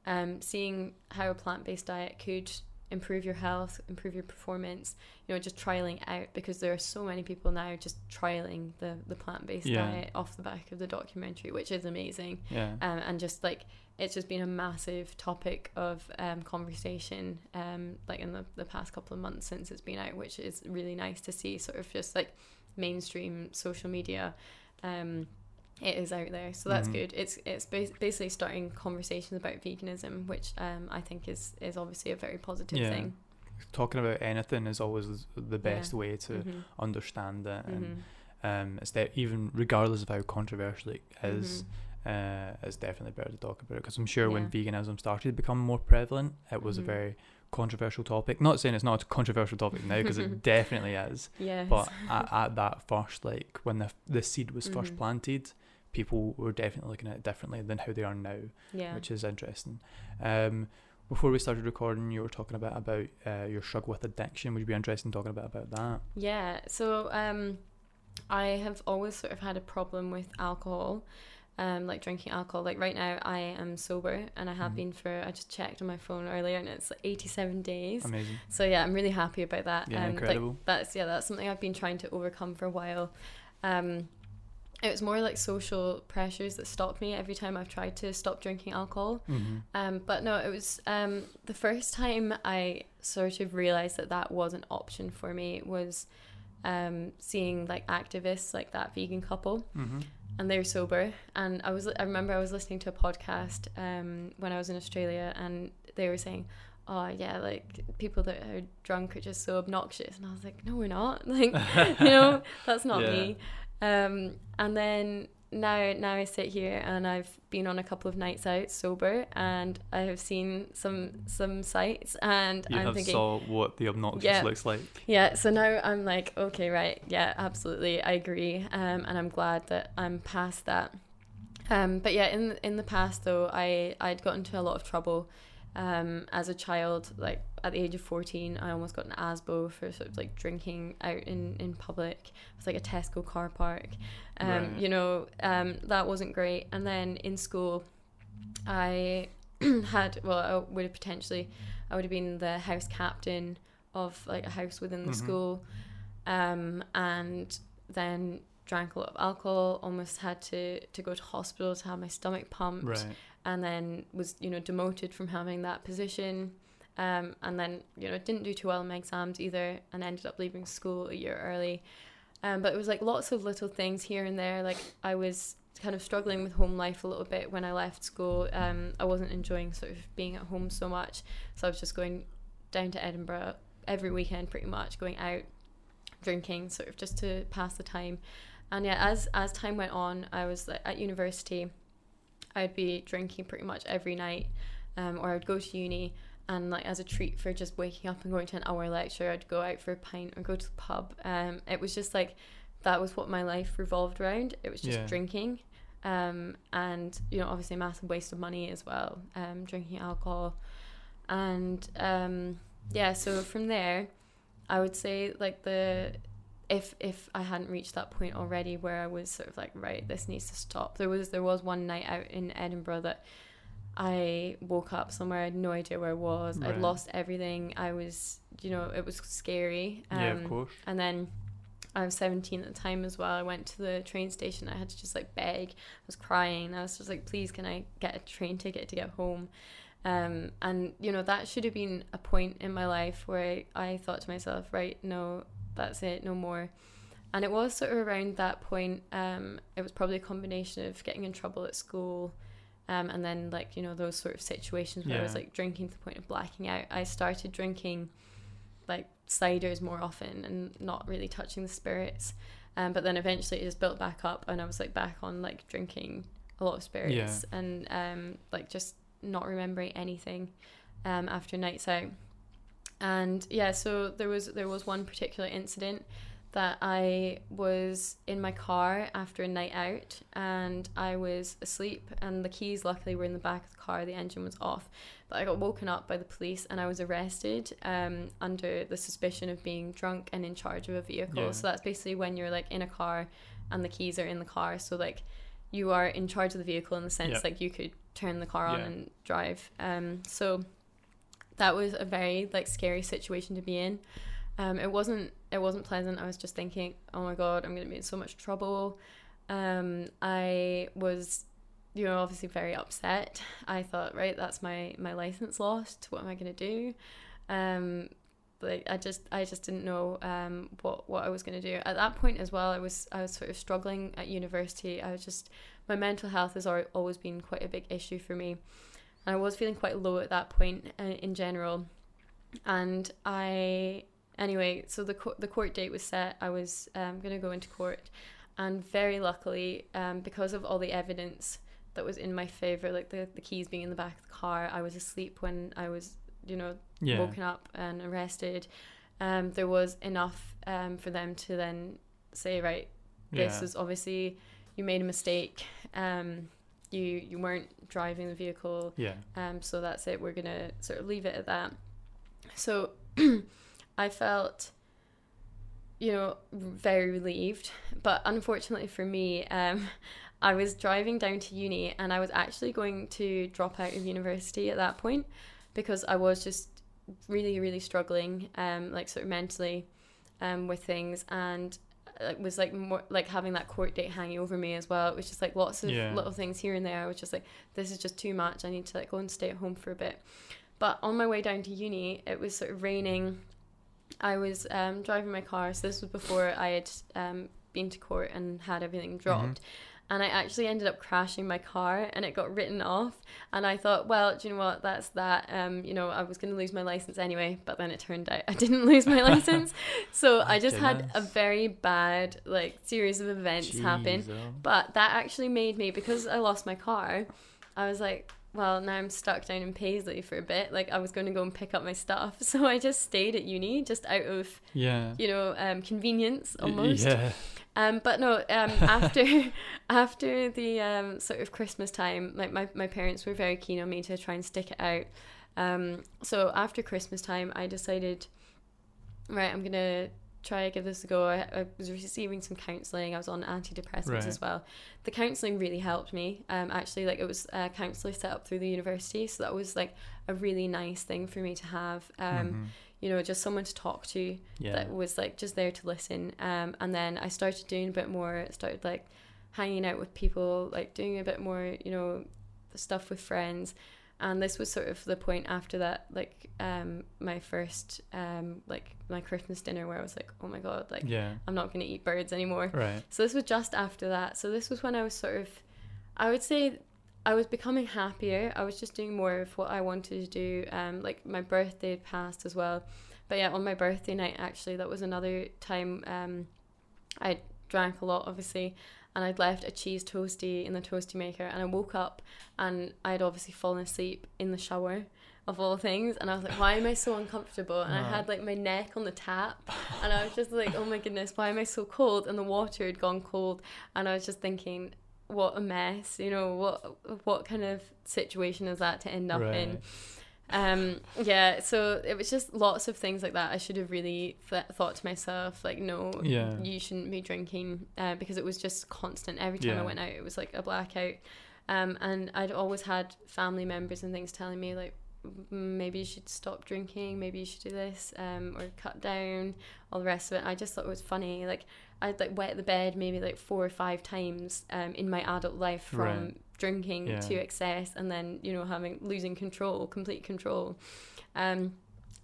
um, seeing how a plant-based diet could improve your health improve your performance you know just trialing out because there are so many people now just trialing the, the plant-based
Yeah.
diet off the back of the documentary which is amazing
Yeah.
um, and just like it's just been a massive topic of um, conversation um, like in the, the past couple of months since it's been out which is really nice to see sort of just like mainstream social media um, it is out there so that's
Mhm.
good it's it's bas- basically starting conversations about veganism which um, I think is is obviously a very positive
Yeah.
thing
Talking about anything is always the best way to
Mhm.
understand it, and
Mhm.
um, it's that even regardless of how controversial it is,
Mhm.
uh, it's definitely better to talk about it because I'm sure when veganism started to become more prevalent, it was a very controversial topic. Not saying it's not a controversial topic now because it definitely is,
yes
but at, at that first, like when the the seed was first
Mhm.
planted, people were definitely looking at it differently than how they are now,
yeah
which is interesting. Um, before we started recording, you were talking about about uh, your struggle with addiction. Would you be interested in talking about about that?
Yeah, so um, I have always sort of had a problem with alcohol, um, like drinking alcohol. Like right now, I am sober, and I have
Mhm.
been for. I just checked on my phone earlier, and it's like eighty-seven days.
Amazing.
So yeah, I'm really happy about that.
Yeah,
um,
incredible.
Like, that's yeah, that's something I've been trying to overcome for a while. Um, it was more like social pressures that stopped me every time I've tried to stop drinking alcohol.
hmm
Um, but no, it was um, the first time I sort of realized that that was an option for me was um, seeing like activists like that vegan couple.
Hmm
and they're sober. And I was I remember I was listening to a podcast um, when I was in Australia and they were saying oh yeah like people that are drunk are just so obnoxious. And I was like no we're not. Like you know that's not
Yeah.
me um, and then now now I sit here and I've been on a couple of nights out sober and I have seen some some sights and
You
I'm
have
thinking
saw what the obnoxious
Yeah.
looks like.
yeah, so now I'm like, okay, right, yeah, absolutely, I agree, um, and I'm glad that I'm past that. Um, but yeah, in in the past though, I I'd got into a lot of trouble, um, as a child. Like at the age of fourteen, I almost got an ASBO for sort of like drinking out in in public. It was like a Tesco car park, um,
Right.
you know, um, that wasn't great. And then in school, I had well, I would have potentially, I would have been the house captain of like a house within the
Mhm.
school, um, and then drank a lot of alcohol. Almost had to to go to hospital to have my stomach pumped,
Right.
And then was you know demoted from having that position. Um, and then you know didn't do too well in my exams either, and ended up leaving school a year early. Um, but it was like lots of little things here and there. Like I was kind of struggling with home life a little bit when I left school. Um, I wasn't enjoying sort of being at home so much, so I was just going down to Edinburgh every weekend, pretty much going out, drinking, sort of just to pass the time. And yeah, as as time went on, I was like at university. I'd be drinking pretty much every night, um, or I'd go to uni and like as a treat for just waking up and going to an hour lecture, I'd go out for a pint or go to the pub. Um, it was just like that was what my life revolved around. It was just
Yeah.
drinking, um, and you know obviously a massive waste of money as well. Um, drinking alcohol, and um, yeah. So from there, I would say like the if if I hadn't reached that point already where I was sort of like right this needs to stop there was there was one night out in Edinburgh that I woke up somewhere I had no idea where I was I'd lost everything I was you know it was scary um,
yeah, of course.
and then I was 17 at the time as well. I went to the train station. I had to just like beg. I was crying. I was just like, please, can I get a train ticket to get home? Um, and you know that should have been a point in my life where I, I thought to myself, right, no, that's it, no more. And it was sort of around that point. Um, it was probably a combination of getting in trouble at school, Um, and then like you know those sort of situations where I was like drinking to the point of blacking out. I started drinking like ciders more often and not really touching the spirits. Um, but then eventually it just built back up and I was like back on like drinking a lot of spirits and um, like just not remembering anything um, after nights out. And yeah, so there was there was one particular incident that I was in my car after a night out and I was asleep and the keys luckily were in the back of the car, the engine was off. But I got woken up by the police and I was arrested um, under the suspicion of being drunk and in charge of a vehicle.
Yeah.
So that's basically when you're like in a car and the keys are in the car. So like you are in charge of the vehicle in the sense
Yep.
like you could turn the car on
Yeah.
and drive. Um, so that was a very like scary situation to be in. Um, it wasn't it wasn't pleasant. I was just thinking, oh my god, I'm gonna be in so much trouble. Um, I was, you know, obviously very upset. I thought, right, that's my my license lost. What am I gonna do? Um, like I just I just didn't know um what what I was gonna do at that point as well. I was I was sort of struggling at university. I was just my mental health has always been quite a big issue for me. And I was feeling quite low at that point uh, in general. And I, anyway, so the, co- the court date was set. I was um, going to go into court. And very luckily, um, because of all the evidence that was in my favor, like the, the keys being in the back of the car, I was asleep when I was, you know,
Yeah.
woken up and arrested. Um, there was enough um, for them to then say, right, this
yeah.
is obviously you made a mistake. Um, you you weren't driving the vehicle.
yeah.
Um, so that's it. We're gonna sort of leave it at that. So I felt, you know, very relieved. But unfortunately for me, um, I was driving down to uni and I was actually going to drop out of university at that point because I was just really, really struggling, um, like sort of mentally, um, with things and it was like more like having that court date hanging over me as well. It was just like lots of
Yeah.
little things here and there. I was just like, this is just too much. I need to like go and stay at home for a bit. But on my way down to uni, it was sort of raining. I was um, driving my car. So this was before I had um, been to court and had everything dropped. And I actually ended up crashing my car and it got written off. And I thought, well, do you know what? That's that. Um, you know, I was going to lose my license anyway. But then it turned out I didn't lose my license. So I just had a very bad like series of events happen.
Oh.
But that actually made me because I lost my car. I was like, well, now I'm stuck down in Paisley for a bit. Like I was going to go and pick up my stuff, so I just stayed at uni, just out of
Yeah.
you know um, convenience almost.
Yeah.
Um, but no, um, after after the um, sort of Christmas time, like my, my parents were very keen on me to try and stick it out. Um, so after Christmas time, I decided, right, I'm gonna try to give this a go. I, I was receiving some counselling. I was on antidepressants
Right.
as well. The counselling really helped me. Um, actually, like it was a counsellor set up through the university, so that was like a really nice thing for me to have. Um,
Mhm.
You know, just someone to talk to
Yeah.
that was like just there to listen. Um, and then I started doing a bit more, started like hanging out with people, like doing a bit more, you know, stuff with friends. And this was sort of the point after that, like um, my first, um, like my Christmas dinner where I was like, oh my God, like
yeah.
I'm not going to eat birds anymore.
Right.
So this was just after that. So this was when I was sort of, I would say, I was becoming happier. I was just doing more of what I wanted to do. Um, like my birthday had passed as well, but yeah, on my birthday night actually, that was another time. Um, I drank a lot, obviously, and I'd left a cheese toasty in the toasty maker, and I woke up and I'd obviously fallen asleep in the shower. Of all things, and I was like, "Why am I so uncomfortable?" And I
Uh.
had like my neck on the tap, and I was just like, "Oh my goodness, why am I so cold?" And the water had gone cold, and I was just thinking, "What a mess!" You know, what what kind of situation is that to end up in? Um, yeah, so it was just lots of things like that. I should have really th- thought to myself, like, no,
Yeah.
you shouldn't be drinking, uh, because it was just constant. Every time I went out, it was like a blackout. Um, and I'd always had family members and things telling me like, maybe you should stop drinking, maybe you should do this, um, or cut down, all the rest of it. I just thought it was funny. Like I'd like wet the bed maybe like four or five times, um, in my adult life from
Right.
drinking
Yeah.
to excess, and then you know having losing control, complete control. Um,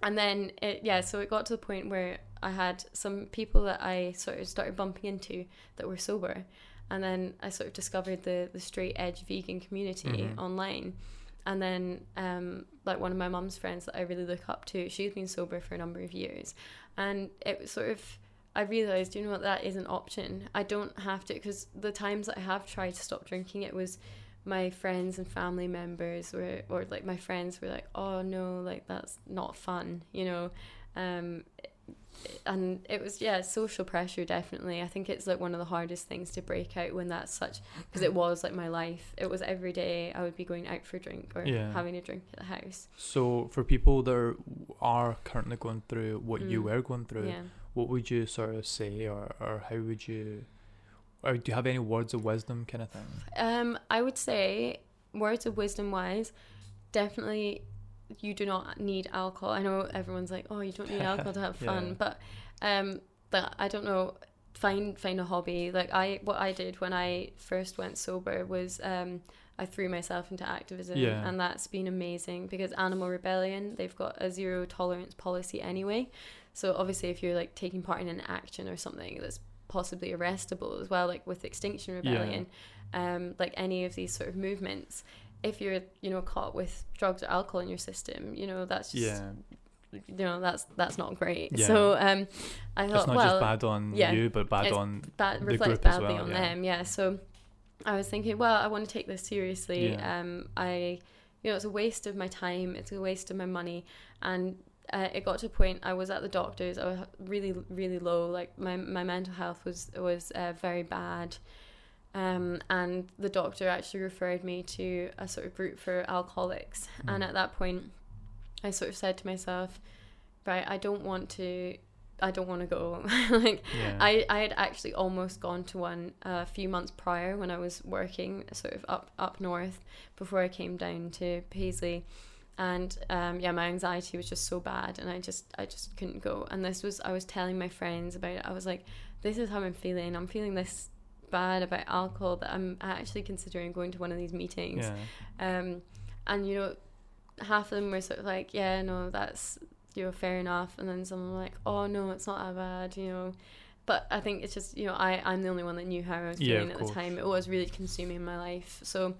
and then it, yeah, so it got to the point where I had some people that I sort of started bumping into that were sober, and then I sort of discovered the the straight edge vegan community
Mhm.
online. And then, um, like one of my mum's friends that I really look up to, she's been sober for a number of years, and it was sort of I realized, you know what, that is an option. I don't have to because the times that I have tried to stop drinking, it was my friends and family members were or like my friends were like, oh no, like that's not fun, you know, um, and it was yeah social pressure definitely i think it's like one of the hardest things to break out when that's such because it was like my life it was every day i would be going out for a drink or
Yeah.
having a drink at the house
So for people that are, are currently going through what you
Mm.
were going through,
yeah
what would you sort of say, or, or how would you, or do you have any words of wisdom, kind of thing?
um i would say words of wisdom wise definitely you do not need alcohol i know everyone's like oh you don't need alcohol to have fun
Yeah.
but um but i don't know find find a hobby like i what i did when i first went sober was um i threw myself into activism
Yeah.
and that's been amazing because animal rebellion they've got a zero tolerance policy anyway so obviously if you're like taking part in an action or something that's possibly arrestable as well like with extinction
Yeah.
rebellion um like any of these sort of movements if you're you know caught with drugs or alcohol in your system you know that's just
Yeah,
you know that's that's not great
Yeah.
so um i
it's
thought
not
well
just bad on
yeah,
you, but bad
it's
on
that
the
reflects
group as
badly
well,
on
yeah.
them yeah so i was thinking well i want to take this seriously
Yeah.
um i you know it's a waste of my time it's a waste of my money and uh, it got to a point i was at the doctor's i was really really low like my, my mental health was was uh, very bad um, and the doctor actually referred me to a sort of group for alcoholics and
Mm.
at that point i sort of said to myself right i don't want to i don't want to go like
yeah.
I, I had actually almost gone to one a few months prior when I was working sort of up up north before I came down to Paisley and um, yeah my anxiety was just so bad and I just I just couldn't go. And this was I was telling my friends about it. I was like this is how I'm feeling. I'm feeling this bad about alcohol that I'm actually considering going to one of these meetings.
Yeah.
um, and you know, half of them were sort of like, yeah, no, that's you know fair enough, and then some were like, oh no, it's not that bad, you know. But I think it's just you know I I'm the only one that knew how I was feeling
of
at the time. It was really consuming my life, so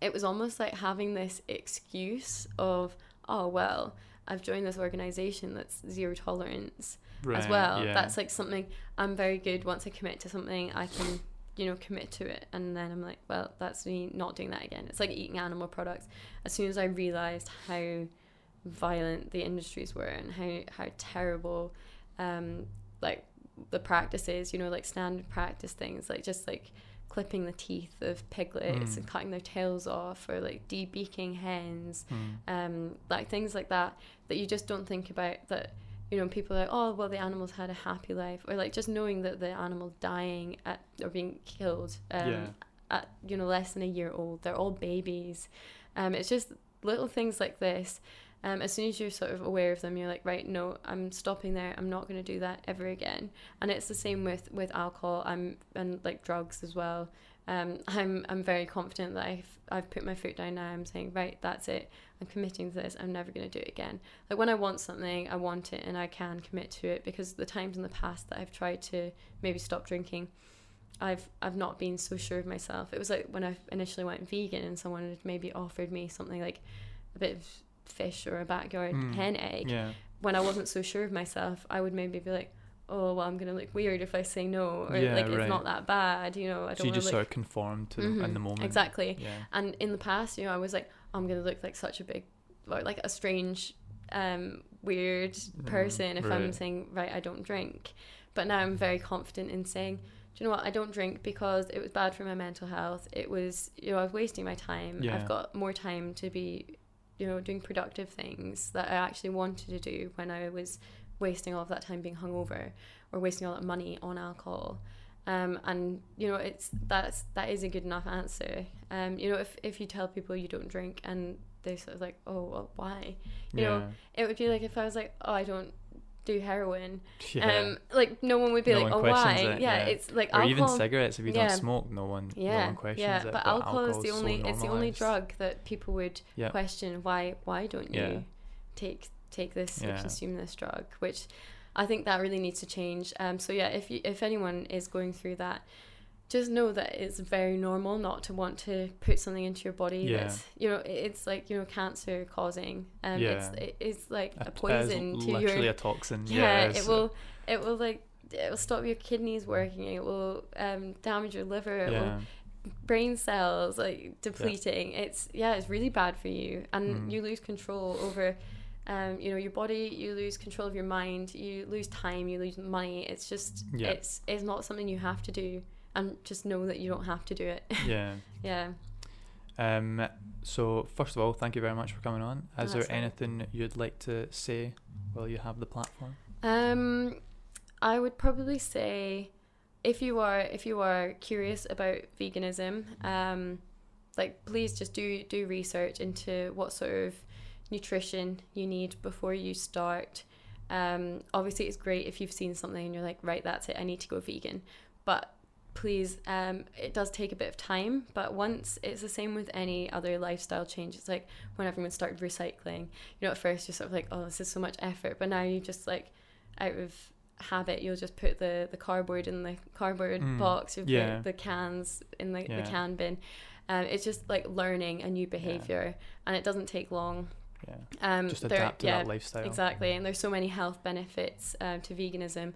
it was almost like having this excuse of oh well I've joined this organization that's zero tolerance
Right,
as well.
Yeah.
That's like something I'm very good. Once I commit to something, I can, you know, commit to it. And then I'm like, well, that's me not doing that again. It's like eating animal products. As soon as I realized how violent the industries were and how, how terrible, um, like the practices, you know, like standard practice things, like just like clipping the teeth of piglets
Mm.
and cutting their tails off or like debeaking hens
Mm.
um, like things like that that you just don't think about that you know people are like oh well the animals had a happy life or like just knowing that the animal dying at or being killed um,
Yeah.
at you know less than a year old they're all babies um, it's just little things like this um, as soon as you're sort of aware of them you're like right no i'm stopping there i'm not going to do that ever again and it's the same with with alcohol i'm and like drugs as well um, I'm I'm very confident that I've I've put my foot down now. I'm saying right, that's it. I'm committing to this. I'm never going to do it again. Like when I want something, I want it and I can commit to it because the times in the past that I've tried to maybe stop drinking, I've I've not been so sure of myself. It was like when I initially went vegan and someone had maybe offered me something like a bit of fish or a backyard
Mm.
hen egg.
Yeah.
When I wasn't so sure of myself, I would maybe be like, oh well, I'm gonna look weird if I say no, or
Yeah,
like
right.
it's not that bad, you know. I don't
So you just
look
sort of conform to them in
Mhm,
the moment.
exactly.
Yeah.
And in the past, you know, I was like, I'm gonna look like such a big, like a strange, um, weird
Mm,
person if I'm saying right, I don't drink. But now I'm very confident in saying, do you know what? I don't drink because it was bad for my mental health. It was, you know, I was wasting my time.
Yeah.
I've got more time to be, you know, doing productive things that I actually wanted to do when I was wasting all of that time being hungover or wasting all that money on alcohol. Um, and you know it's that's that is a good enough answer. Um, you know if if you tell people you don't drink and they sort of like oh well, why you
yeah.
know, it would be like if I was like oh I don't do heroin
yeah.
um like no one would be
No
like oh why
it,
yeah,
yeah.
it's like
or
alcohol
even cigarettes if you
yeah.
don't smoke no one no
yeah
one questions
yeah
it
but, alcohol is the only
so
it's the only drug that people would
Yeah.
question why why don't you take take this or consume this drug which I think that really needs to change um so yeah if you if anyone is going through that just know that it's very normal not to want to put something into your body
Yeah.
that's you know it's like you know cancer causing um
Yeah.
it's it's like a
is
poison to
literally
your
a toxin.
yeah,
it's-
it will it will like it will stop your kidneys working it will um damage your liver it will
Yeah,
brain cells like depleting it's yeah it's really bad for you and
Mm.
you lose control over um, you know your body you lose control of your mind you lose time you lose money it's just
Yeah.
it's it's not something you have to do and just know that you don't have to do it
yeah.
yeah
Um, so first of all, thank you very much for coming on. Is there
all right.
anything you'd like to say while you have the platform?
Um, I would probably say if you are if you are curious about veganism, um, like please just do do research into what sort of nutrition you need before you start. Um, obviously, it's great if you've seen something and you're like, right, that's it, I need to go vegan. But please, um, it does take a bit of time. But once it's the same with any other lifestyle change. It's like when everyone started recycling. You know, at first you're sort of like, oh, this is so much effort. But now you just like, out of habit, you'll just put the the cardboard in the cardboard
Mm,
box. You
yeah.
put the cans in the,
Yeah.
the can bin. Um, it's just like learning a new behavior, and it doesn't take long.
Yeah,
Um,
just adapt to
yeah,
that lifestyle.
Exactly, and there's so many health benefits um, to veganism.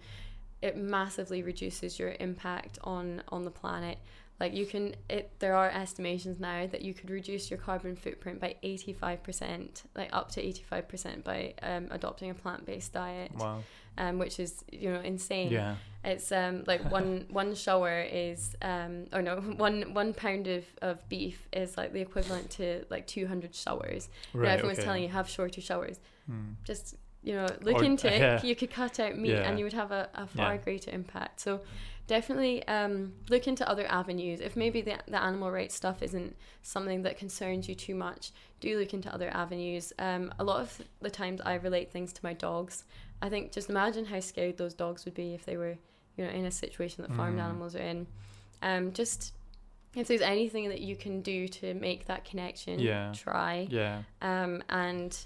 It massively reduces your impact on on the planet. Like you can, it there are estimations now that you could reduce your carbon footprint by eighty five percent, like up to eighty five percent by um, adopting a plant based diet,
Wow.
um, which is you know insane.
Yeah.
It's um like one one shower is um or no one one pound of, of beef is like the equivalent to like two hundred showers. You know,
Right.
everyone's
okay.
telling you have shorter showers
Hmm.
just you know look
Or-
into it
yeah.
you could cut out meat
Yeah.
and you would have a, a far
Yeah.
greater impact so definitely um, look into other avenues if maybe the, the animal rights stuff isn't something that concerns you too much do look into other avenues um, a lot of the times i relate things to my dogs i think just imagine how scared those dogs would be if they were you know in a situation that farmed
Mm.
animals are in um, just if there's anything that you can do to make that connection
Yeah.
try
Yeah.
um, and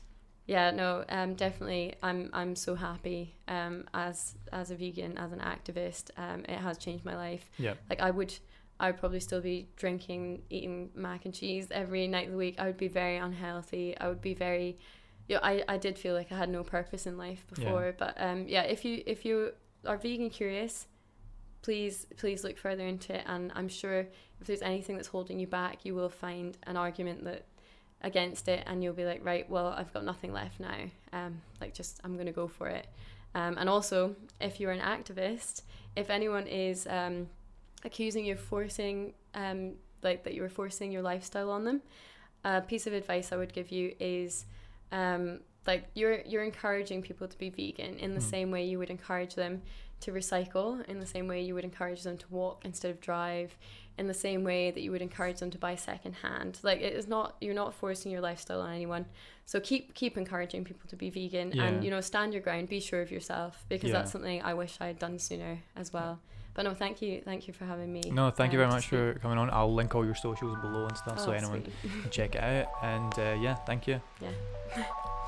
yeah, no, um, definitely, I'm I'm so happy um, as as a vegan, as an activist. Um, it has changed my life.
Yeah.
Like I would, I would probably still be drinking, eating mac and cheese every night of the week. I would be very unhealthy. I would be very, you know, I, I did feel like I had no purpose in life
Yeah.
before. But um, yeah, if you if you are vegan curious, please please look further into it. And I'm sure if there's anything that's holding you back, you will find an argument that against it and you'll be like right well i've got nothing left now um like just i'm gonna go for it um and also if you're an activist if anyone is um accusing you of forcing um like that you were forcing your lifestyle on them a piece of advice i would give you is um like you're you're encouraging people to be vegan in the
Mm.
same way you would encourage them to recycle in the same way you would encourage them to walk instead of drive in the same way that you would encourage them to buy secondhand. Like it is not you're not forcing your lifestyle on anyone. So keep keep encouraging people to be vegan
Yeah.
and you know stand your ground, be sure of yourself because
Yeah.
that's something I wish I had done sooner as well. But no, thank you, thank you for having me.
No, thank you
um,
very much for
speak.
coming on. I'll link all your socials below and stuff so
Oh,
anyone
sweet.
can check it out. And uh, yeah, thank you.
Yeah.